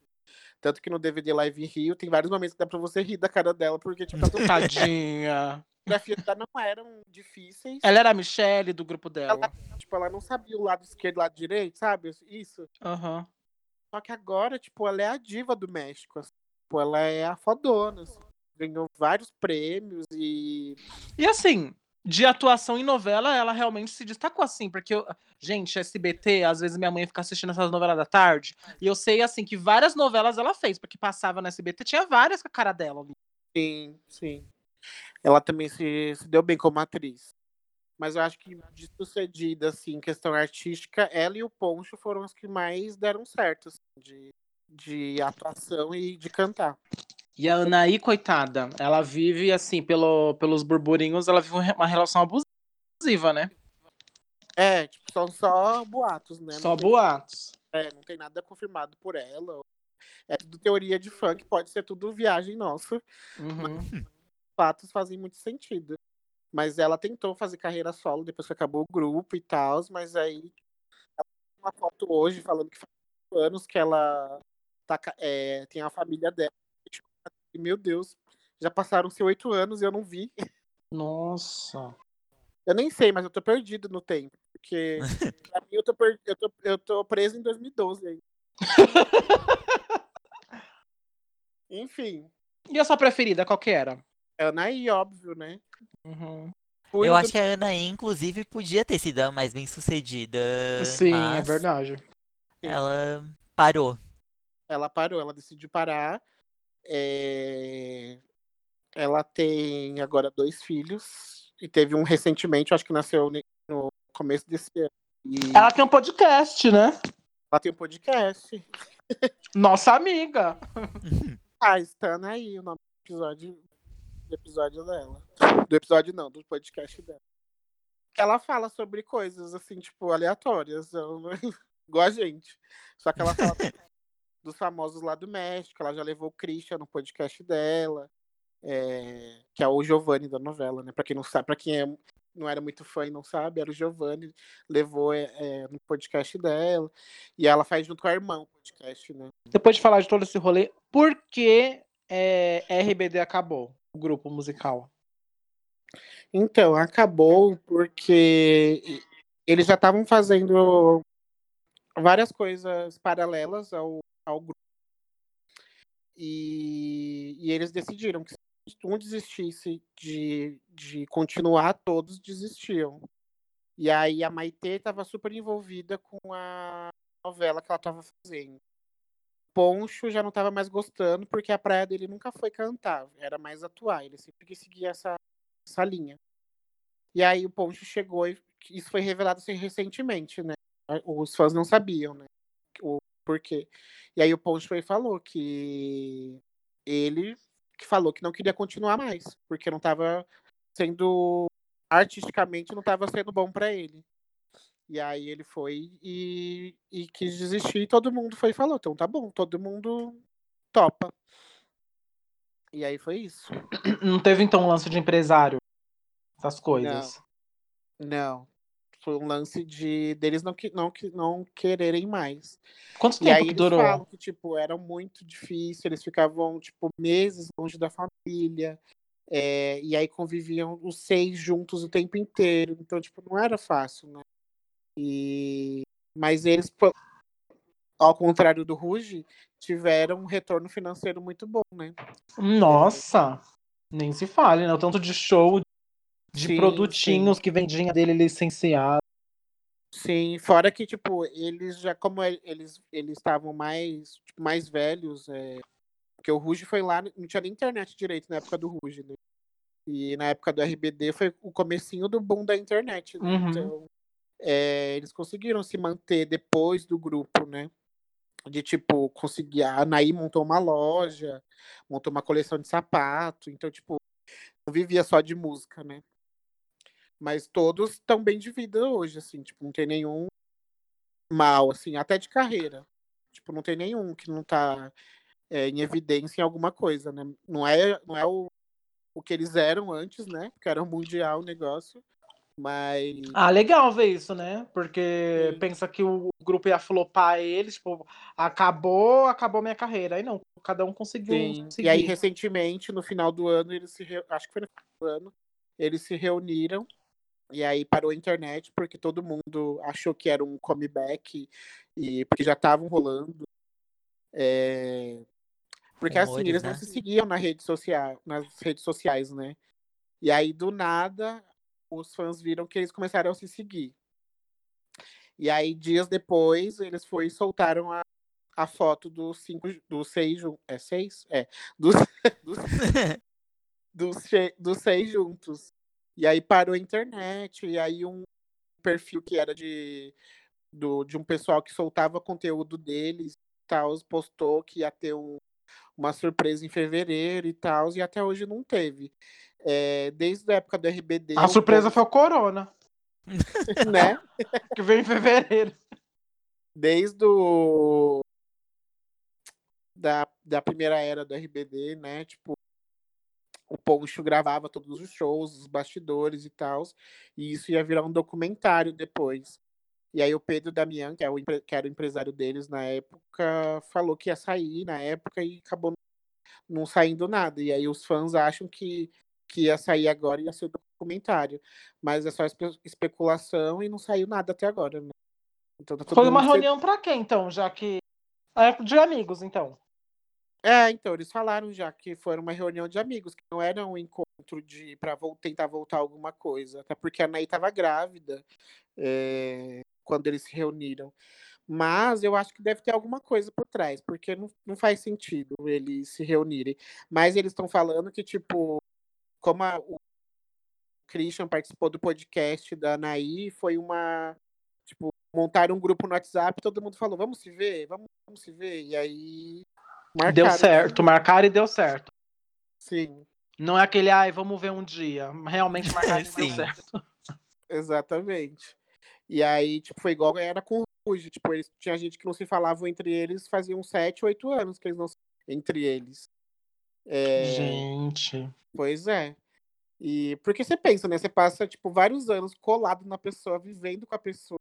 tanto que no DVD Live Rio tem vários momentos que dá pra você rir da cara dela, porque, tipo, as Tadinha. dela não eram difíceis, Ela era a Michelle do grupo dela. tipo, ela não sabia o lado esquerdo e o lado direito, sabe, isso, Aham. só que agora, tipo, ela é a diva do México, assim, tipo, ela é a fodona, assim, ganhou vários prêmios e E assim, de atuação em novela, ela realmente se destacou assim, porque, eu, gente, SBT, às vezes minha mãe fica assistindo essas novelas da tarde, e eu sei, assim, que várias novelas ela fez, porque passava no SBT, tinha várias com a cara dela ali. Sim, sim. Ela também se, se deu bem como atriz. Mas eu acho que de sucedida, assim, em questão artística, ela e o Poncho foram os que mais deram certo, assim, de, de atuação e de cantar. E a Anaí, coitada, ela vive, assim, pelo, pelos burburinhos, ela vive uma relação abusiva, né? É, tipo, são só boatos, né? Só tem- boatos. é, não tem nada confirmado por ela. É tudo teoria de fã, que pode ser tudo viagem nossa. Uhum. Fatos fazem muito sentido. Mas ela tentou fazer carreira solo depois que acabou o grupo e tal, mas aí ela tem uma foto hoje falando que faz anos que ela tá, é, tem a família dela. E, meu Deus, já passaram-se oito anos e eu não vi. Nossa. Eu nem sei, mas eu tô perdido no tempo. Porque pra mim eu tô, per- eu tô, eu tô preso em 2012 aí. Enfim, E a sua preferida, qual que era? é Anaí, óbvio, né? Uhum. Fui Eu acho que a Anaí, inclusive, podia ter sido a mais bem sucedida. Sim, é verdade. Ela parou. Ela parou, ela decidiu parar. É, Ela tem agora dois filhos. E teve um recentemente, eu acho que nasceu no começo desse ano. E Ela tem um podcast, né? ela tem um podcast. Nossa amiga. Ah, está aí o nome do episódio, do episódio dela. Do episódio não, do podcast dela. Ela fala sobre coisas assim, tipo, aleatórias. não- Igual a gente. Só que ela fala dos famosos lá do México. Ela já levou o Christian no podcast dela. é, que é o Giovanni da novela, né? Pra quem não sabe, pra quem é- não era muito fã e não sabe, era o Giovanni, levou é, no podcast dela. E ela faz junto com a irmã o podcast, né? Depois de falar de todo esse rolê, por que RBD acabou? O grupo musical. Então, acabou porque eles já estavam fazendo várias coisas paralelas ao, ao grupo. E, e eles decidiram que se um desistisse de, de continuar, todos desistiam. E aí a Maitê estava super envolvida com a novela que ela estava fazendo. Poncho já não estava mais gostando, porque a praia dele nunca foi cantar, era mais atuar. Ele sempre quis seguir essa, essa linha. E aí o Poncho chegou e isso foi revelado assim, recentemente, né? Os fãs não sabiam, né? O porquê. E aí o e falou que ele que falou que não queria continuar mais, porque não estava sendo artisticamente não estava sendo bom para ele. E aí ele foi e, e quis desistir e todo mundo foi e falou, então tá bom, todo mundo topa. E aí foi isso. Não teve então um lance de empresário? Essas coisas. Não. Foi um lance de deles não, que- não, que- não quererem mais. Quanto E tempo aí que eles durou? falam que, tipo, era muito difícil, eles ficavam, tipo, meses longe da família. é, e aí conviviam os seis juntos o tempo inteiro. Então, tipo, não era fácil, né? E... Mas eles, ao contrário do Ruge, tiveram um retorno financeiro muito bom, né? Nossa! Nem se fale, né? O tanto de show, de Sim, produtinhos que vendinha dele licenciado. Sim, fora que, tipo, eles já, como e- eles eles estavam mais, tipo, mais velhos, é, porque o Ruge foi lá, não tinha nem internet direito na época do Ruge, né? E na época do RBD foi o comecinho do boom da internet, né? Uhum. Então, é, eles conseguiram se manter depois do grupo, né? De, tipo, conseguir, a Anaí montou uma loja, montou uma coleção de sapato, então, tipo, não vivia só de música, né? Mas todos estão bem de vida hoje, assim, tipo, não tem nenhum mal, assim, até de carreira. Tipo, não tem nenhum que não tá é, em evidência em alguma coisa, né? Não é, não é o, o que eles eram antes, né? Porque era um mundial o negócio. Mas. Ah, legal ver isso, né? Porque Sim. pensa que o grupo ia flopar eles, tipo, acabou, acabou minha carreira. Aí não, cada um conseguiu Sim. seguir. E aí, recentemente, no final do ano, eles se. reu- Acho que foi no final do ano, eles se reuniram. E aí parou a internet, porque todo mundo achou que era um comeback, e porque já estavam rolando. É, Porque assim, Rumores, eles né? não se seguiam na rede social, nas redes sociais, né? E aí, do nada, os fãs viram que eles começaram a se seguir. E aí, dias depois, eles e soltaram a, a foto dos cinco, dos seis, é seis? É, dos, dos, dos, dos seis juntos. E aí parou a internet, e aí um perfil que era de, do, de um pessoal que soltava conteúdo deles e tal, postou que ia ter um, uma surpresa em fevereiro e tal, e até hoje não teve. É, desde a época do RBD. A surpresa povo- foi o Corona, né? que veio em fevereiro. desde o da, da primeira era do RBD, né? Tipo, o Poncho gravava todos os shows, os bastidores e tal, e isso ia virar um documentário depois. E aí o Pedro Damian, que, é o, que era o empresário deles na época, falou que ia sair na época e acabou não saindo nada. E aí os fãs acham que, que ia sair agora e ia ser documentário. Mas é só espe- especulação e não saiu nada até agora, né? Então tá Foi uma reunião pra quê, então? Já que. É de amigos, então. É, então, eles falaram já que foi uma reunião de amigos, que não era um encontro de para tentar voltar alguma coisa. Até porque a Anaí estava grávida é, quando eles se reuniram. Mas eu acho que deve ter alguma coisa por trás, porque não, não faz sentido eles se reunirem. Mas eles estão falando que, tipo, como a- o Christian participou do podcast da Anaí, foi uma. Tipo, montaram um grupo no WhatsApp, todo mundo falou, vamos se ver, vamos, vamos se ver. E aí. Deu marcaram. certo. Marcaram e deu certo. Sim, Não é aquele, ai, vamos ver um dia. Realmente marcaram e deu certo. exatamente. E aí, tipo, foi igual era com o Ruge. Tipo, eles, tinha gente que não se falavam entre eles faziam sete, oito anos que eles não se entre eles. É, Gente. Pois é. E porque você pensa, né? Você passa, tipo, vários anos colado na pessoa, vivendo com a pessoa.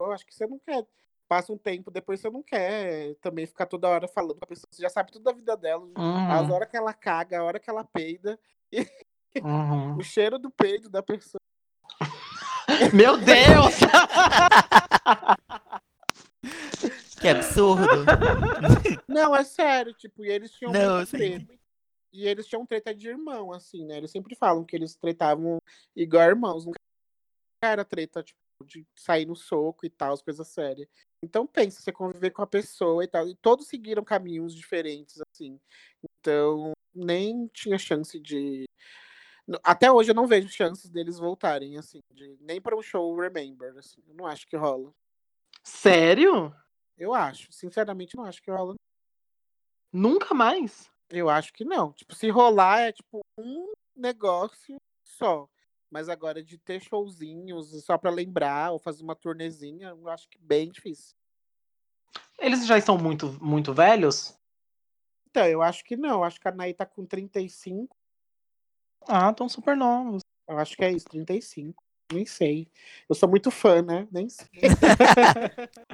Eu acho que você não quer. Passa um tempo, depois você não quer também ficar toda hora falando com a pessoa. Você já sabe tudo da vida dela. As Uhum, horas que ela caga, a hora que ela peida, uhum. o cheiro do peido da pessoa. Meu Deus! Que absurdo. Não, é sério, tipo, e eles tinham Não, treta. E eles tinham treta de irmão, assim, né? Eles sempre falam que eles tretavam igual irmãos. Nunca era treta, tipo, de sair no soco e tal, as coisas sérias. Então pensa, você conviver com a pessoa e tal. E todos seguiram caminhos diferentes, assim. Então, nem tinha chance de. Até hoje eu não vejo chances deles voltarem, assim, de... nem para um show Remember, assim. Eu não acho que rola. Sério? Eu acho, sinceramente, não acho que rola. Nunca mais? Eu acho que não. Tipo, se rolar é tipo um negócio só. Mas agora de ter showzinhos só pra lembrar ou fazer uma turnezinha, eu acho que bem difícil. Eles já estão muito, muito velhos? Então, eu acho que não. Eu acho que a Anaí tá com 35. Ah, estão super novos. Eu acho que é isso, 35. Nem sei. Eu sou muito fã, né? Nem sei.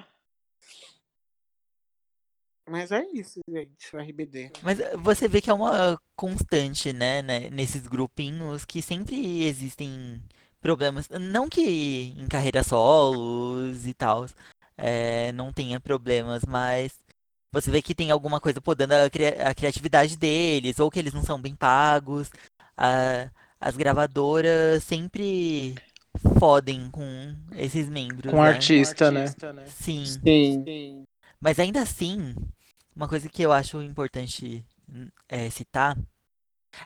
Mas é isso, gente, o RBD. Mas eh, você vê que é uma constante, né, né, nesses grupinhos que sempre existem problemas. Não que em carreira solos e tal não tenha problemas, mas você vê que tem alguma coisa podando a, cria- a criatividade deles, ou que eles não são bem pagos. A- as gravadoras sempre fodem com esses membros, Com né? artista, né? Sim. Sim. Mas ainda assim, uma coisa que eu acho importante hum, é, citar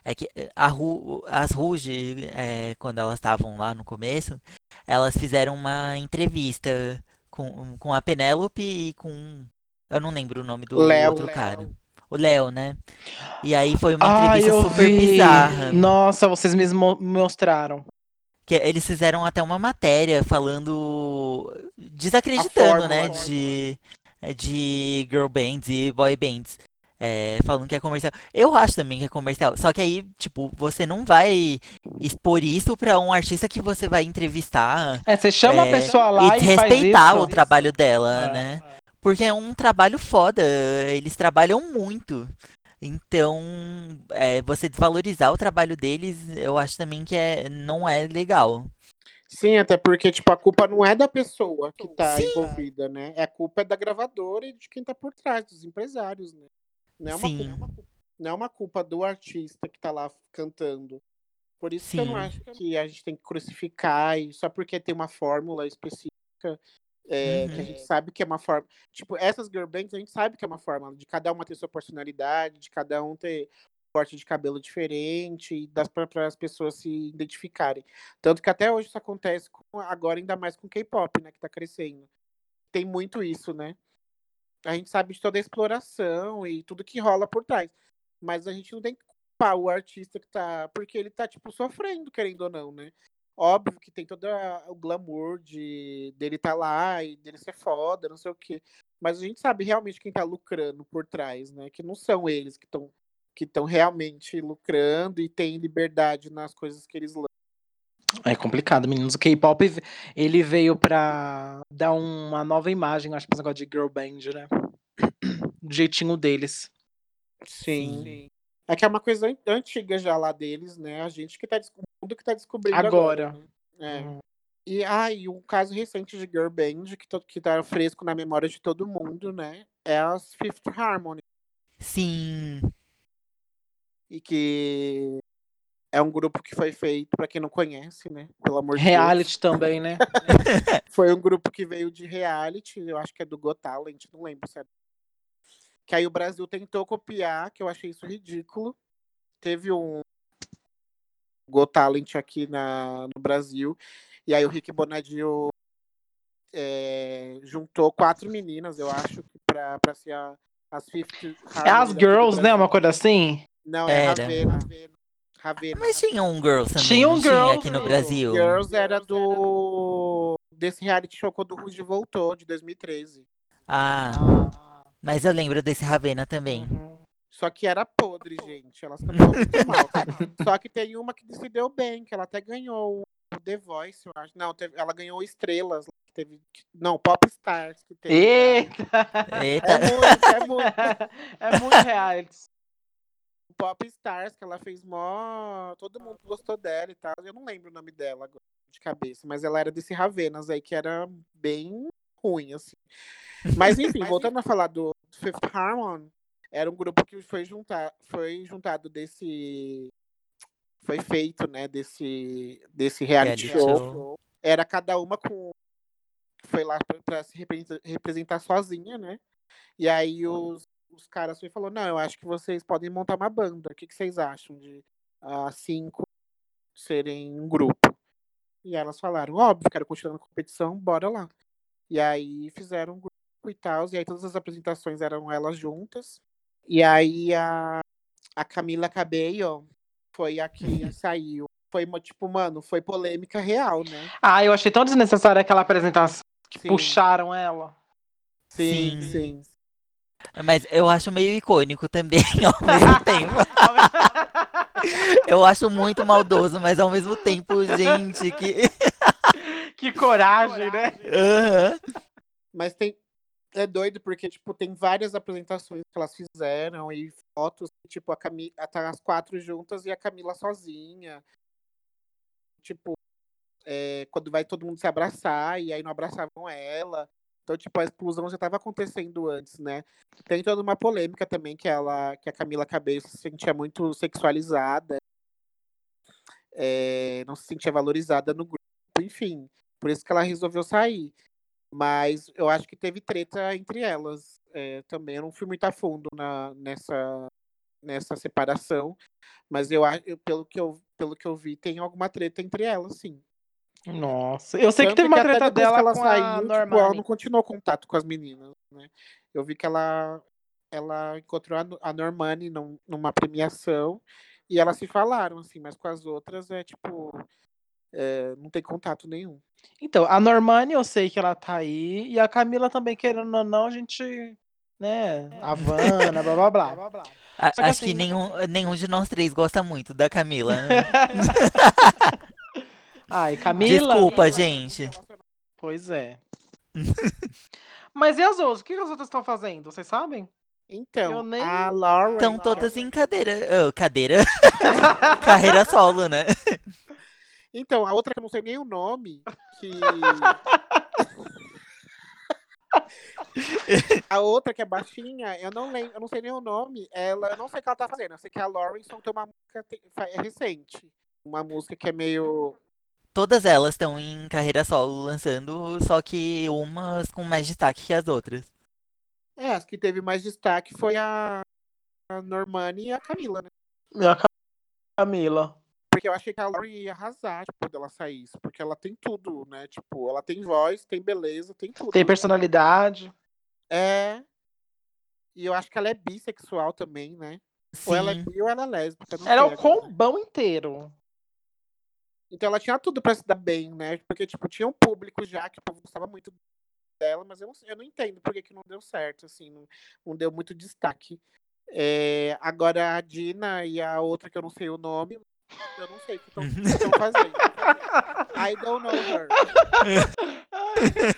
é que eh, Ru, as Ruge, eh, quando elas estavam lá no começo, elas fizeram uma entrevista com, com a Penélope e com. Eu não lembro o nome do Léo. outro cara. O Léo, né? E aí foi uma Ai, entrevista eu super vi. bizarra. Nossa, vocês me mo- mostraram. Que eles fizeram até uma matéria falando. desacreditando, né? fórmula. De, de girl bands e boy bands. É, falando que é comercial. Eu acho também que é comercial. Só que aí, tipo, você não vai expor isso pra um artista que você vai entrevistar É, você chama É, a pessoa lá e e, respeitar isso. o trabalho dela, É. né? Porque é um trabalho foda. Eles trabalham muito. Então, é, você desvalorizar o trabalho deles, eu acho também que é, não é legal. Sim, até porque, tipo, a culpa não é da pessoa que tá Sim. envolvida, né? É a culpa é da gravadora e de quem tá por trás, dos empresários, né? Não é uma, Sim. culpa, não é uma culpa do artista que tá lá cantando. Por isso que eu não Sim. acho que a gente tem que crucificar e só porque tem uma fórmula específica, é, que a Uhum. gente sabe que é uma forma. Tipo, essas girl bands a gente sabe que é uma fórmula, de cada uma ter sua personalidade, de cada um ter corte de cabelo diferente, e das para as pessoas se identificarem. Tanto que até hoje isso acontece com, agora ainda mais com K-pop, né, que tá crescendo. Tem muito isso, né? A gente sabe de toda a exploração e tudo que rola por trás. Mas a gente não tem que culpar o artista que tá. Porque ele tá, tipo, sofrendo, querendo ou não, né? Óbvio que tem todo o glamour de dele estar lá e dele ser foda, não sei o quê. Mas a gente sabe realmente quem tá lucrando por trás, né? Que não são eles que estão que estão realmente lucrando e têm liberdade nas coisas que eles lançam. É complicado, meninos. O K-pop, ele veio pra dar uma nova imagem, acho, pra esse negócio de girl band, né? Do jeitinho deles. Sim. É que é uma coisa an- antiga já lá deles, né? A gente que tá des- o mundo que tá descobrindo agora. Agora. né? É. Uhum. E ah, e um caso recente de girl band que, to- que tá fresco na memória de todo mundo, né? É as Fifth Harmony. Sim. E que é um grupo que foi feito, pra quem não conhece, né? Pelo amor de Reality também, né? Foi um grupo que veio de reality, eu acho que é do Got Talent, não lembro se é. Que aí o Brasil tentou copiar, que eu achei isso ridículo. Teve um Got Talent aqui na, no Brasil. E aí o Rick Bonadio é, juntou quatro meninas, eu acho, pra, pra ser a, as Fifth É as girls, né? Uma coisa assim. Não, é Era. Ravena. Ravena. Mas tinha um Girls também. Tinha um não tinha Girls, aqui no? Brasil. Girls era do. desse reality show quando o Ruge voltou, de 2013. Ah, mas eu lembro desse Ravena também. Só que era podre, gente. Elas cantavam muito mal. Só que tem uma que se deu bem, que ela até ganhou o The Voice, eu acho. Não, teve- ela ganhou estrelas. Que teve, não, Pop Stars que teve. Eita! Eita. É muito, é muito. É muito reality. Pop Stars, que ela fez mó. Todo mundo gostou dela e tal. Eu não lembro o nome dela agora, de cabeça, mas ela era desse Ravenas aí, que era bem ruim, assim. Mas enfim, voltando a falar do Fifth Harmony, era um grupo que foi, juntar, foi juntado desse. Foi feito, né, desse, desse reality, show. show. Era cada uma com. Foi lá pra, pra se representa- representar sozinha, né? E aí os, os caras foi falou, não, eu acho que vocês podem montar uma banda. O que, que vocês acham de as cinco serem um grupo? E elas falaram, óbvio, quero continuar na competição, bora lá. E aí fizeram um grupo e tal, e aí todas as apresentações eram elas juntas. E aí a, a Camila Cabello foi a que saiu. Foi, tipo, mano, foi polêmica real, né? Ah, eu achei tão desnecessária aquela apresentação que Sim, puxaram ela. sim, Sim. sim. Mas eu acho meio icônico também, ao mesmo tempo. Eu acho muito maldoso, mas ao mesmo tempo, gente, que. que coragem, né? Aham. Mas tem. É doido porque, tipo, tem várias apresentações que elas fizeram e fotos, tipo, a Camila. Tá as quatro juntas e a Camila sozinha. Tipo, é, quando vai todo mundo se abraçar e aí não abraçavam ela. Então, tipo, a explosão já estava acontecendo antes, né? Tem toda uma polêmica também que ela, que a Camila Cabello se sentia muito sexualizada, é, não se sentia valorizada no grupo, enfim. Por isso que ela resolveu sair. Mas eu acho que teve treta entre elas é, também. Eu não fui muito a fundo na, nessa, nessa separação. Mas eu acho, pelo, que eu, pelo que eu vi, tem alguma treta entre elas, sim. Nossa, eu sei que Tanto teve uma até treta que dela ela com saiu, a tipo, ela Normani. não continuou contato com as meninas, né? Eu vi que ela, ela encontrou a, No- a Normani num- numa premiação e elas se falaram, assim, mas com as outras é tipo. é, não tem contato nenhum. Então, a Normani eu sei que ela tá aí, e a Camila também, querendo ou não, a gente, né, Havana, blá blá blá. A- Só que Acho que assim- nenhum, nenhum de nós três gosta muito da Camila. né? Ai, Camila. Desculpa, gente. Pois é. Mas e as outras? O que as outras estão fazendo? Vocês sabem? Então, nem- a Lauren. Estão todas em cadeira. oh, cadeira. Carreira solo, né? Então, a outra que eu não sei nem o nome, que. a outra que é baixinha, eu não lembro, eu não sei nem o nome. Ela, eu não sei o que ela tá fazendo. Eu sei que a Lauren soltou uma música é recente. Uma música que é meio. Todas elas estão em carreira solo lançando, só que umas com mais destaque que as outras. É, as que teve mais destaque foi a, a Normani e a Camila, né? E a Camila. Porque eu achei que a Lauren ia arrasar tipo, quando ela saísse. Porque ela tem tudo, né? Tipo, ela tem voz, tem beleza, tem tudo. Tem personalidade. É. E eu acho que ela é bissexual também, né? Ou ela é Sim. bi ou ela é lésbica. não Ela é o combão inteiro. Então ela tinha tudo pra se dar bem, né? Porque, tipo, tinha um público já que o povo gostava muito dela, mas eu não, eu não entendo por que, que não deu certo, assim, não, não deu muito destaque. É, agora a Dina e a outra que eu não sei o nome, eu não sei o que estão fazendo. I don't know her.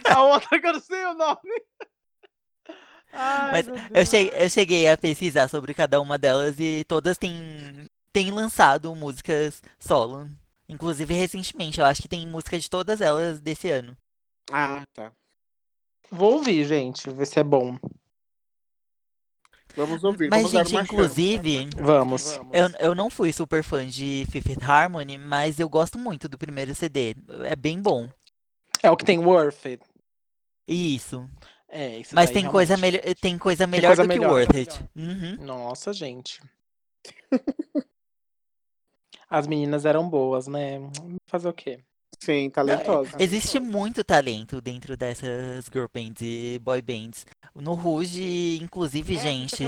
A outra que eu não sei o nome. Ai, Mas eu cheguei, eu cheguei a pesquisar sobre cada uma delas e todas têm, têm lançado músicas solo. Inclusive recentemente, eu acho que tem música de todas elas desse ano. Ah, tá. Vou ouvir, gente, ver se é bom. Vamos ouvir. Mas, vamos gente, inclusive, Vamos. eu, eu não fui super fã de Fifth Harmony, mas eu gosto muito do primeiro CD. É bem bom. É o que tem Worth It. Isso. É, isso Mas tem coisa, tem coisa melhor coisa do que melhor. Worth It. Uhum. Nossa, gente. As meninas eram boas, né? Fazer o quê? Sim, talentosa. Existe muito talento dentro dessas girl bands e boy bands. No Rouge, inclusive, É, gente.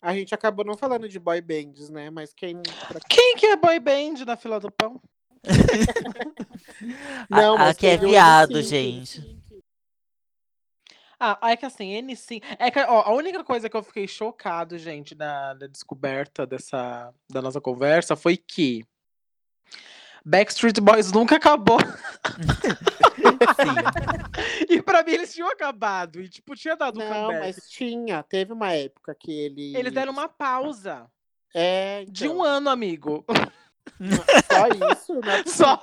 A gente acabou não falando de boy bands, né? Mas quem. Quem que é boy band na fila do pão? Não, a, mas aqui é teve o viado, gente. Ah, é que assim, N5. É que, ó, a única coisa que eu fiquei chocado, gente, na, na descoberta dessa da nossa conversa foi que Backstreet Boys nunca acabou. Sim. E pra mim eles tinham acabado. E, tipo, tinha dado um Não, comeback. mas tinha. Teve uma época que ele. Eles deram uma pausa É, de então, um ano, amigo. Só isso, né? Só.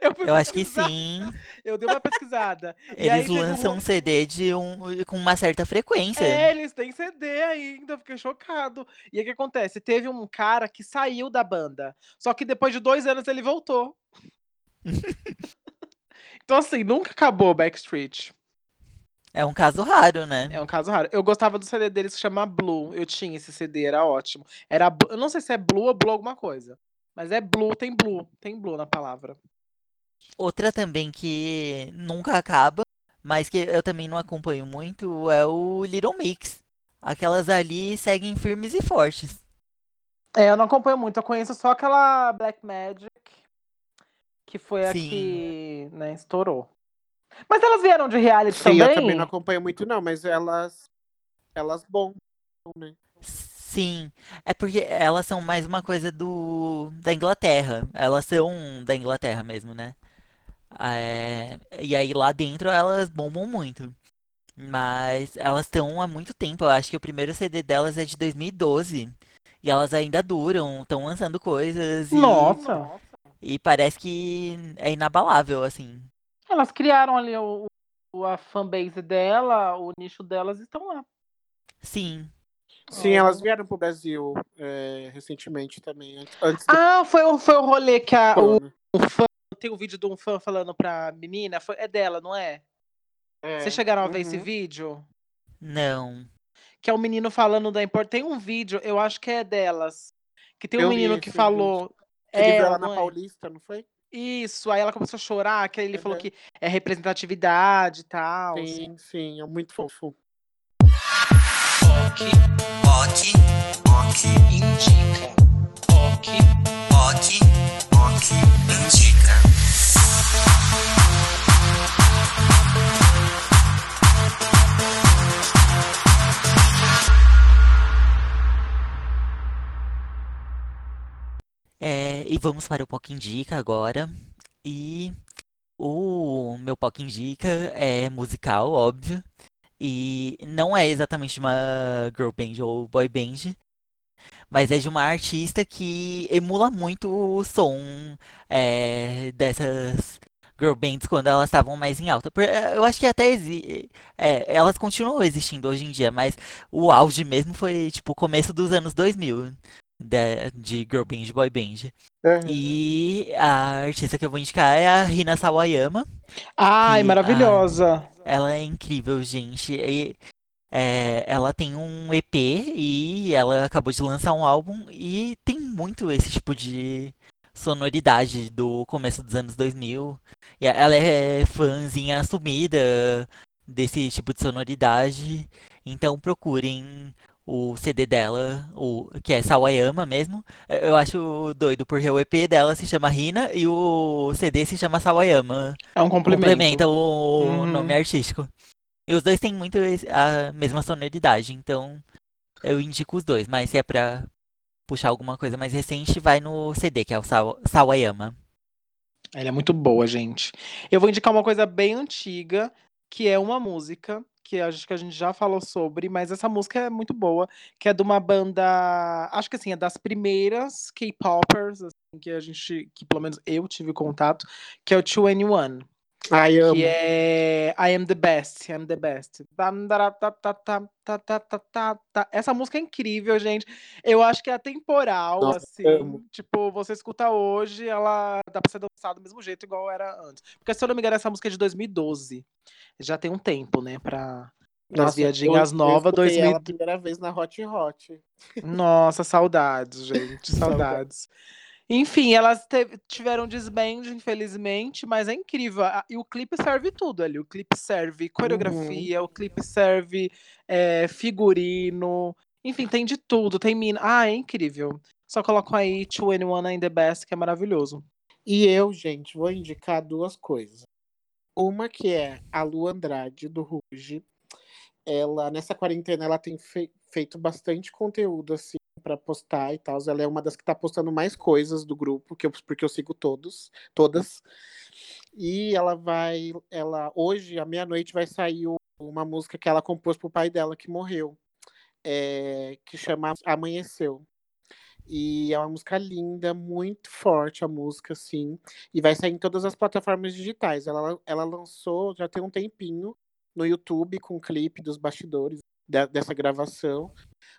Eu, Eu acho que sim. Eu dei uma pesquisada. Aí Eles teve um lançam um CD de um, com uma certa frequência. É, eles têm CD ainda, eu fiquei chocado. E aí o que acontece? Teve um cara que saiu da banda, só que depois de dois anos ele voltou. então, assim, nunca acabou o Backstreet. É um caso raro, né? É um caso raro. Eu gostava do CD deles que chama Blue. Eu tinha esse CD, era ótimo. Era, eu não sei se é Blue ou Blue alguma coisa. Mas é Blue, tem Blue. Tem Blue na palavra. Outra também que nunca acaba, mas que eu também não acompanho muito, é o Little Mix. Aquelas ali seguem firmes e fortes. É, eu não acompanho muito. Eu conheço só aquela Black Magic, que foi a Sim. que né, estourou. Mas elas vieram de reality Sim, também? eu também não acompanho muito, não, mas elas. Elas bombam, né? Sim, é porque elas são mais uma coisa do da Inglaterra. Elas são da Inglaterra mesmo, né? É, e aí lá dentro elas bombam muito. Mas elas estão há muito tempo. Eu acho que o primeiro CD delas é de 2012. E elas ainda duram, estão lançando coisas e, Nossa! e parece que é inabalável, assim. Elas criaram ali o, o- a fanbase dela, o nicho delas estão lá. Sim, Sim, elas vieram pro Brasil é, recentemente também, antes, do Ah, foi, o- foi o rolê que a, o, o fã. Tem um vídeo de um fã falando pra menina. foi- é dela, não é? É, Vocês chegaram a ver esse uhum. vídeo? não. Que é o menino falando da importância. Tem um vídeo, eu acho que é delas. Que tem um Eu menino que esse falou. Ele viu ela, ela na não é? Paulista, não foi? Isso, aí ela começou a chorar, que ele falou Uhum. que é representatividade e tal. Sim, sim, é muito fofo. Ok, vamos para o POC Indica agora. E o meu POC Indica é musical, óbvio. E não é exatamente uma girl band ou boy band, mas é de uma artista que emula muito o som é, dessas girl bands quando elas estavam mais em alta. É, Eu acho que até é, elas continuam existindo hoje em dia, mas o auge mesmo foi tipo o começo dos anos 2000 de, de girl band, boy band. É. E a artista que eu vou indicar é a Rina Sawayama. Ai, maravilhosa. Ela é incrível, gente. E, é, ela tem um EP e ela acabou de lançar um álbum e tem muito esse tipo de sonoridade do começo dos anos 2000. E ela é fãzinha assumida desse tipo de sonoridade. Então procurem o CD dela, o, que é Sawayama mesmo. É, Eu acho doido, porque o EP dela se chama Rina e o CD se chama Sawayama. É um complemento. Complementa o Uhum. nome artístico. E os dois têm muito a mesma sonoridade, então eu indico os dois, mas se é pra puxar alguma coisa mais recente, vai no CD, que é o Saw- Sawayama. Ela é muito boa, gente. Eu vou indicar uma coisa bem antiga, que é uma música que acho que a gente já falou sobre, mas essa música é muito boa, que é de uma banda, acho que assim, é das primeiras K-popers assim, que a gente, que pelo menos eu tive contato, que é o 2 n 1 Ai, amo. Que é I Am The Best, I Am The Best. Essa música é incrível, gente. Eu acho que é atemporal, Nossa, assim. Tipo, você escuta hoje, ela dá pra ser dançada do mesmo jeito, igual era antes. Porque, se eu não me engano, essa música é de 2012. Já tem um tempo, né, pra. As viadinhas novas, eu escutei 2000. ela a primeira vez na Hot Hot. Nossa, saudades, gente, saudades. Enfim, elas tiveram desband, infelizmente, mas é incrível. E o clipe serve tudo ali. O clipe serve coreografia, o clipe serve é, figurino. Enfim, tem de tudo. Tem mina. Ah, é incrível. Só colocam aí 21 in the Best, que é maravilhoso. E eu, gente, vou indicar duas coisas. Uma que é a Lu Andrade, do Ruge. Ela, nessa quarentena, ela tem fei- feito bastante conteúdo, assim, pra postar e tal. Ela é uma das que tá postando mais coisas do grupo, que eu, porque eu sigo todos, todas. E ela vai, ela, hoje, à meia-noite, vai sair uma música que ela compôs pro pai dela, que morreu. é, que chama Amanheceu. E é uma música linda, muito forte a música, assim. E vai sair em todas as plataformas digitais. Ela, ela lançou já tem um tempinho no YouTube com o clipe dos bastidores de- dessa gravação.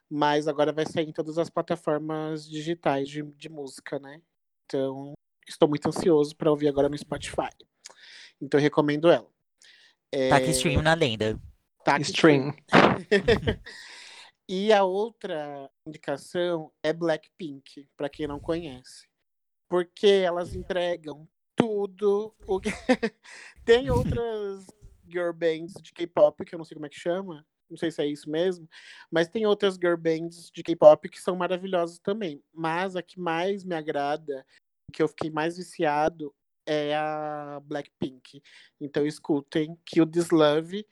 Mas agora vai sair em todas as plataformas digitais de, de música, né? Então, estou muito ansioso para ouvir agora no Spotify. Então, eu recomendo ela. É, Taca stream na lenda. Taca Stream. E a outra indicação é Blackpink, para quem não conhece. Porque elas entregam tudo. O que... Tem outras girl bands de K-pop, que eu não sei como é que chama. Não sei se é isso mesmo. Mas tem outras girl bands de K-pop que são maravilhosas também. Mas a que mais me agrada, que eu fiquei mais viciado, é a Blackpink. Então escutem Kill This Love,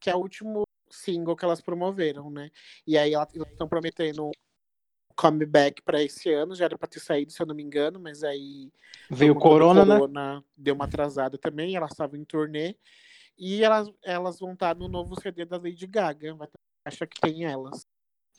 que é o último single que elas promoveram, né? E aí elas estão prometendo um comeback para esse ano, já era para ter saído, se eu não me engano, mas aí Veio conta do Corona, né? corona deu uma atrasada também, elas estavam em turnê. E elas, elas vão estar no novo CD da Lady Gaga. Vai ter, acha que tem elas.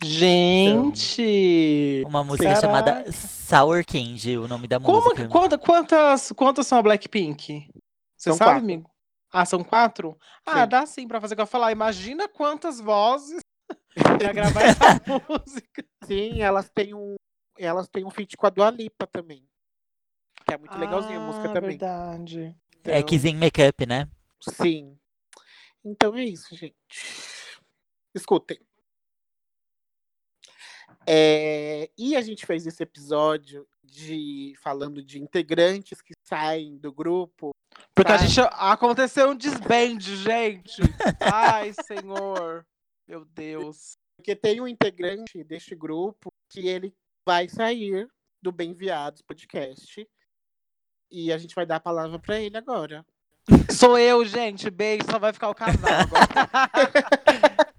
Gente! Uma música Caraca. chamada Sour Candy, o nome da Como, música. quanta- quantas, quantas são a Blackpink? Você São sabe, quatro. amigo? Ah, são quatro? Ah, Sim. dá sim pra fazer o que eu falar. Imagina quantas vozes pra gravar essa música. Sim, elas têm um, elas têm um feat com a Dua Lipa também. Que é muito legalzinho a música Ah, também. verdade. É Então, Kissing Makeup, né? Sim. Então é isso, gente. Escutem. É, e a gente fez esse episódio de falando de integrantes que saem do grupo. Porque a gente aconteceu um desband, gente. Ai, senhor. Meu Deus. Porque tem um integrante deste grupo que ele vai sair do Bem Viados podcast. E a gente vai dar a palavra para ele agora. Sou eu, gente. Beijo, só vai ficar o casal agora.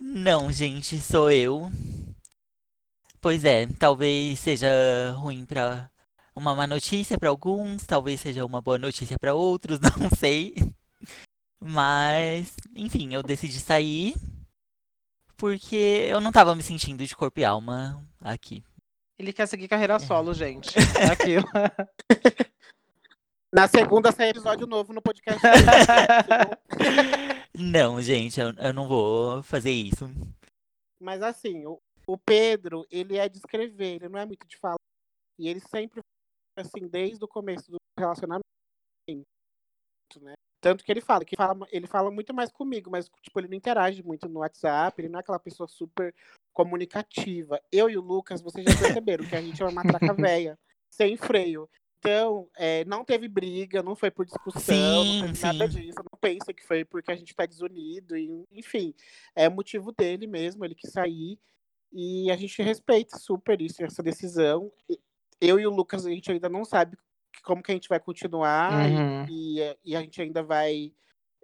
Não, gente, sou eu. Pois é, talvez seja ruim pra uma má notícia pra alguns, talvez seja uma boa notícia pra outros, não sei. Mas, enfim, eu decidi sair porque eu não tava me sentindo de corpo e alma aqui. Ele quer seguir carreira solo, gente. É aquilo. Na segunda sai episódio novo no podcast. Não, gente, eu, eu não vou fazer isso. Mas assim, o, o Pedro, ele é de escrever, ele não é muito de falar. E ele sempre, assim, desde o começo do relacionamento, né? Tanto que ele fala, que fala, ele fala muito mais comigo, mas tipo, ele não interage muito no WhatsApp, ele não é aquela pessoa super comunicativa. Eu e o Lucas, vocês já perceberam que a gente é uma matraca velha, sem freio. Então, é, não teve briga, não foi por discussão, Sim, não teve nada sim. disso. Não pensa que foi porque a gente tá desunido. E, enfim, é motivo dele mesmo, ele quis sair. E a gente respeita super isso, essa decisão. Eu e o Lucas, a gente ainda não sabe como que a gente vai continuar. e- Uhum. E, e a gente ainda vai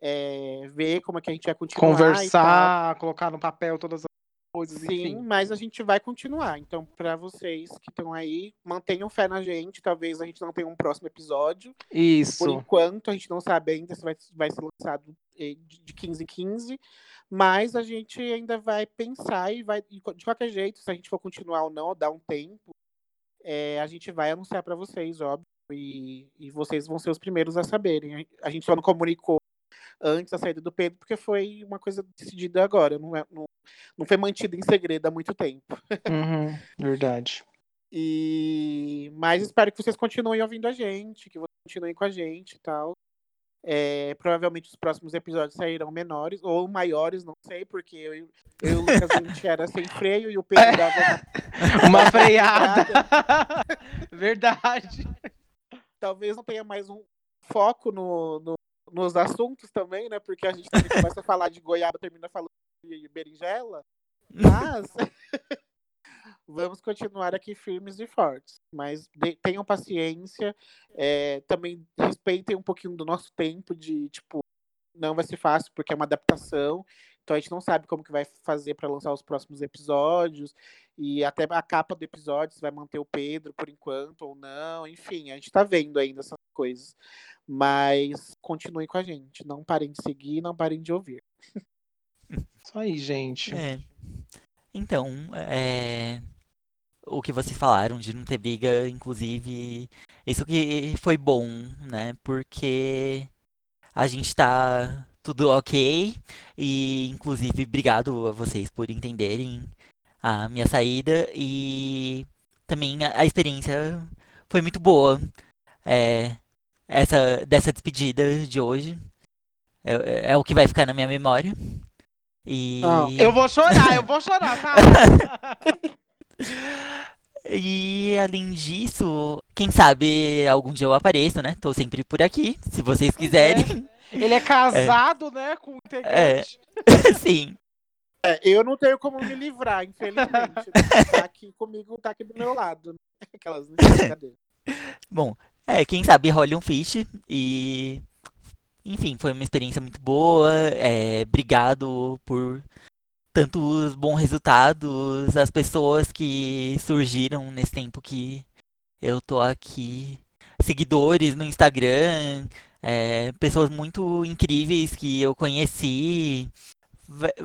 é, ver como é que a gente vai continuar. Conversar, colocar no papel todas as coisas, Sim, enfim. mas a gente vai continuar. Então, para vocês que estão aí, mantenham fé na gente. Talvez a gente não tenha um próximo episódio. Por Isso. enquanto, a gente não sabe ainda se vai, vai ser lançado eh, de de 15 em 15. Mas a gente ainda vai pensar e vai. De qualquer jeito, se a gente for continuar ou não, dar um tempo, eh, a gente vai anunciar para vocês, óbvio. E, e vocês vão ser os primeiros a saberem. A gente só não comunicou antes da saída do Pedro, porque foi uma coisa decidida agora. Não, é, não, não foi mantida em segredo há muito tempo. Uhum, verdade. E mas espero que vocês continuem ouvindo a gente, que vocês continuem com a gente e tal. É, provavelmente os próximos episódios sairão menores ou maiores, não sei, porque eu, eu e o Lucas a gente era sem freio e o Pedro dava Uma freada. verdade. talvez não tenha mais um foco no, no- nos assuntos também, né? Porque a gente também começa a falar de goiaba, termina falando de berinjela. Mas vamos continuar aqui firmes e fortes. Mas de- tenham paciência. é, também respeitem um pouquinho do nosso tempo de, tipo, não vai ser fácil porque é uma adaptação. Então a gente não sabe como que vai fazer para lançar os próximos episódios. E até a capa do episódio, se vai manter o Pedro por enquanto ou não. Enfim, a gente tá vendo ainda essas coisas. Mas continuem com a gente. Não parem de seguir, não parem de ouvir. Isso aí, gente. É. Então, é, o que vocês falaram de não ter briga, inclusive, isso que foi bom, né? Porque a gente tá tudo ok e, inclusive, obrigado a vocês por entenderem a minha saída e também a, experiência foi muito boa. É, essa dessa despedida de hoje é, é o que vai ficar na minha memória. E Ah, Eu vou chorar, eu vou chorar, tá? E além disso, quem sabe algum dia eu apareço, né? Tô sempre por aqui, se vocês quiserem. Ele é casado, né, com o integrante. Sim. É, eu não tenho como me livrar, infelizmente. tá aqui comigo, tá aqui do meu lado. né? Aquelas né? Brincadeira. Bom, é, quem sabe role um fish e enfim, foi uma experiência muito boa. É, obrigado por tantos bons resultados, as pessoas que surgiram nesse tempo que eu tô aqui, seguidores no Instagram, é, pessoas muito incríveis que eu conheci.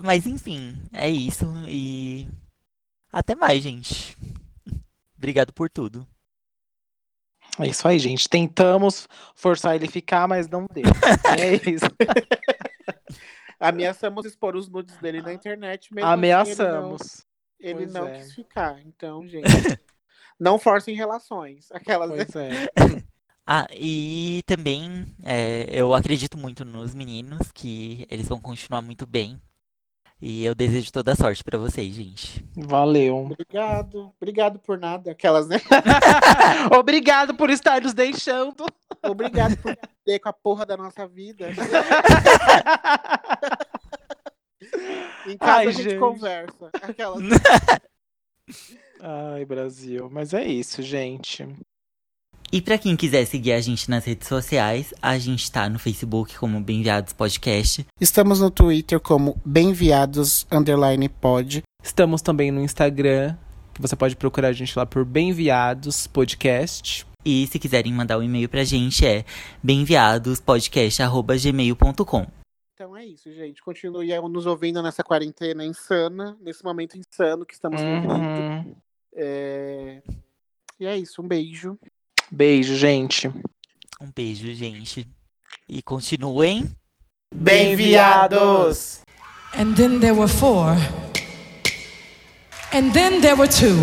Mas enfim, é isso e até mais, gente. Obrigado por tudo. É isso aí, gente. Tentamos forçar ele ficar, mas não deu. É isso. Ameaçamos expor os nudes dele na internet mesmo. Ameaçamos. Ele não, ele não é. quis ficar. Então, gente. não forcem relações. Aquelas. Pois é. Ah, e também é, eu acredito muito nos meninos, que eles vão continuar muito bem. E eu desejo toda a sorte pra vocês, gente. Valeu. Obrigado. Obrigado por nada. Aquelas, né? Obrigado por estar nos deixando. Obrigado por ter com a porra da nossa vida. Em casa Ai, a gente, gente. conversa. Aquelas. Ai, Brasil. Mas é isso, gente. E pra quem quiser seguir a gente nas redes sociais, a gente tá no Facebook como Bem-Viados Podcast. Estamos no Twitter como Bem-Viados Underline Pod. Estamos também no Instagram, que você pode procurar a gente lá por Bem-Viados Podcast. E se quiserem mandar um e-mail pra gente é bemviadospodcast.gmail.com Então é isso, gente. Continue nos ouvindo nessa quarentena insana, nesse momento insano que estamos vivendo. Uhum. É... E é isso, um beijo. Beijo, gente. Um beijo, gente. E continuem. Bem-viados! And then there were four. And then there were two.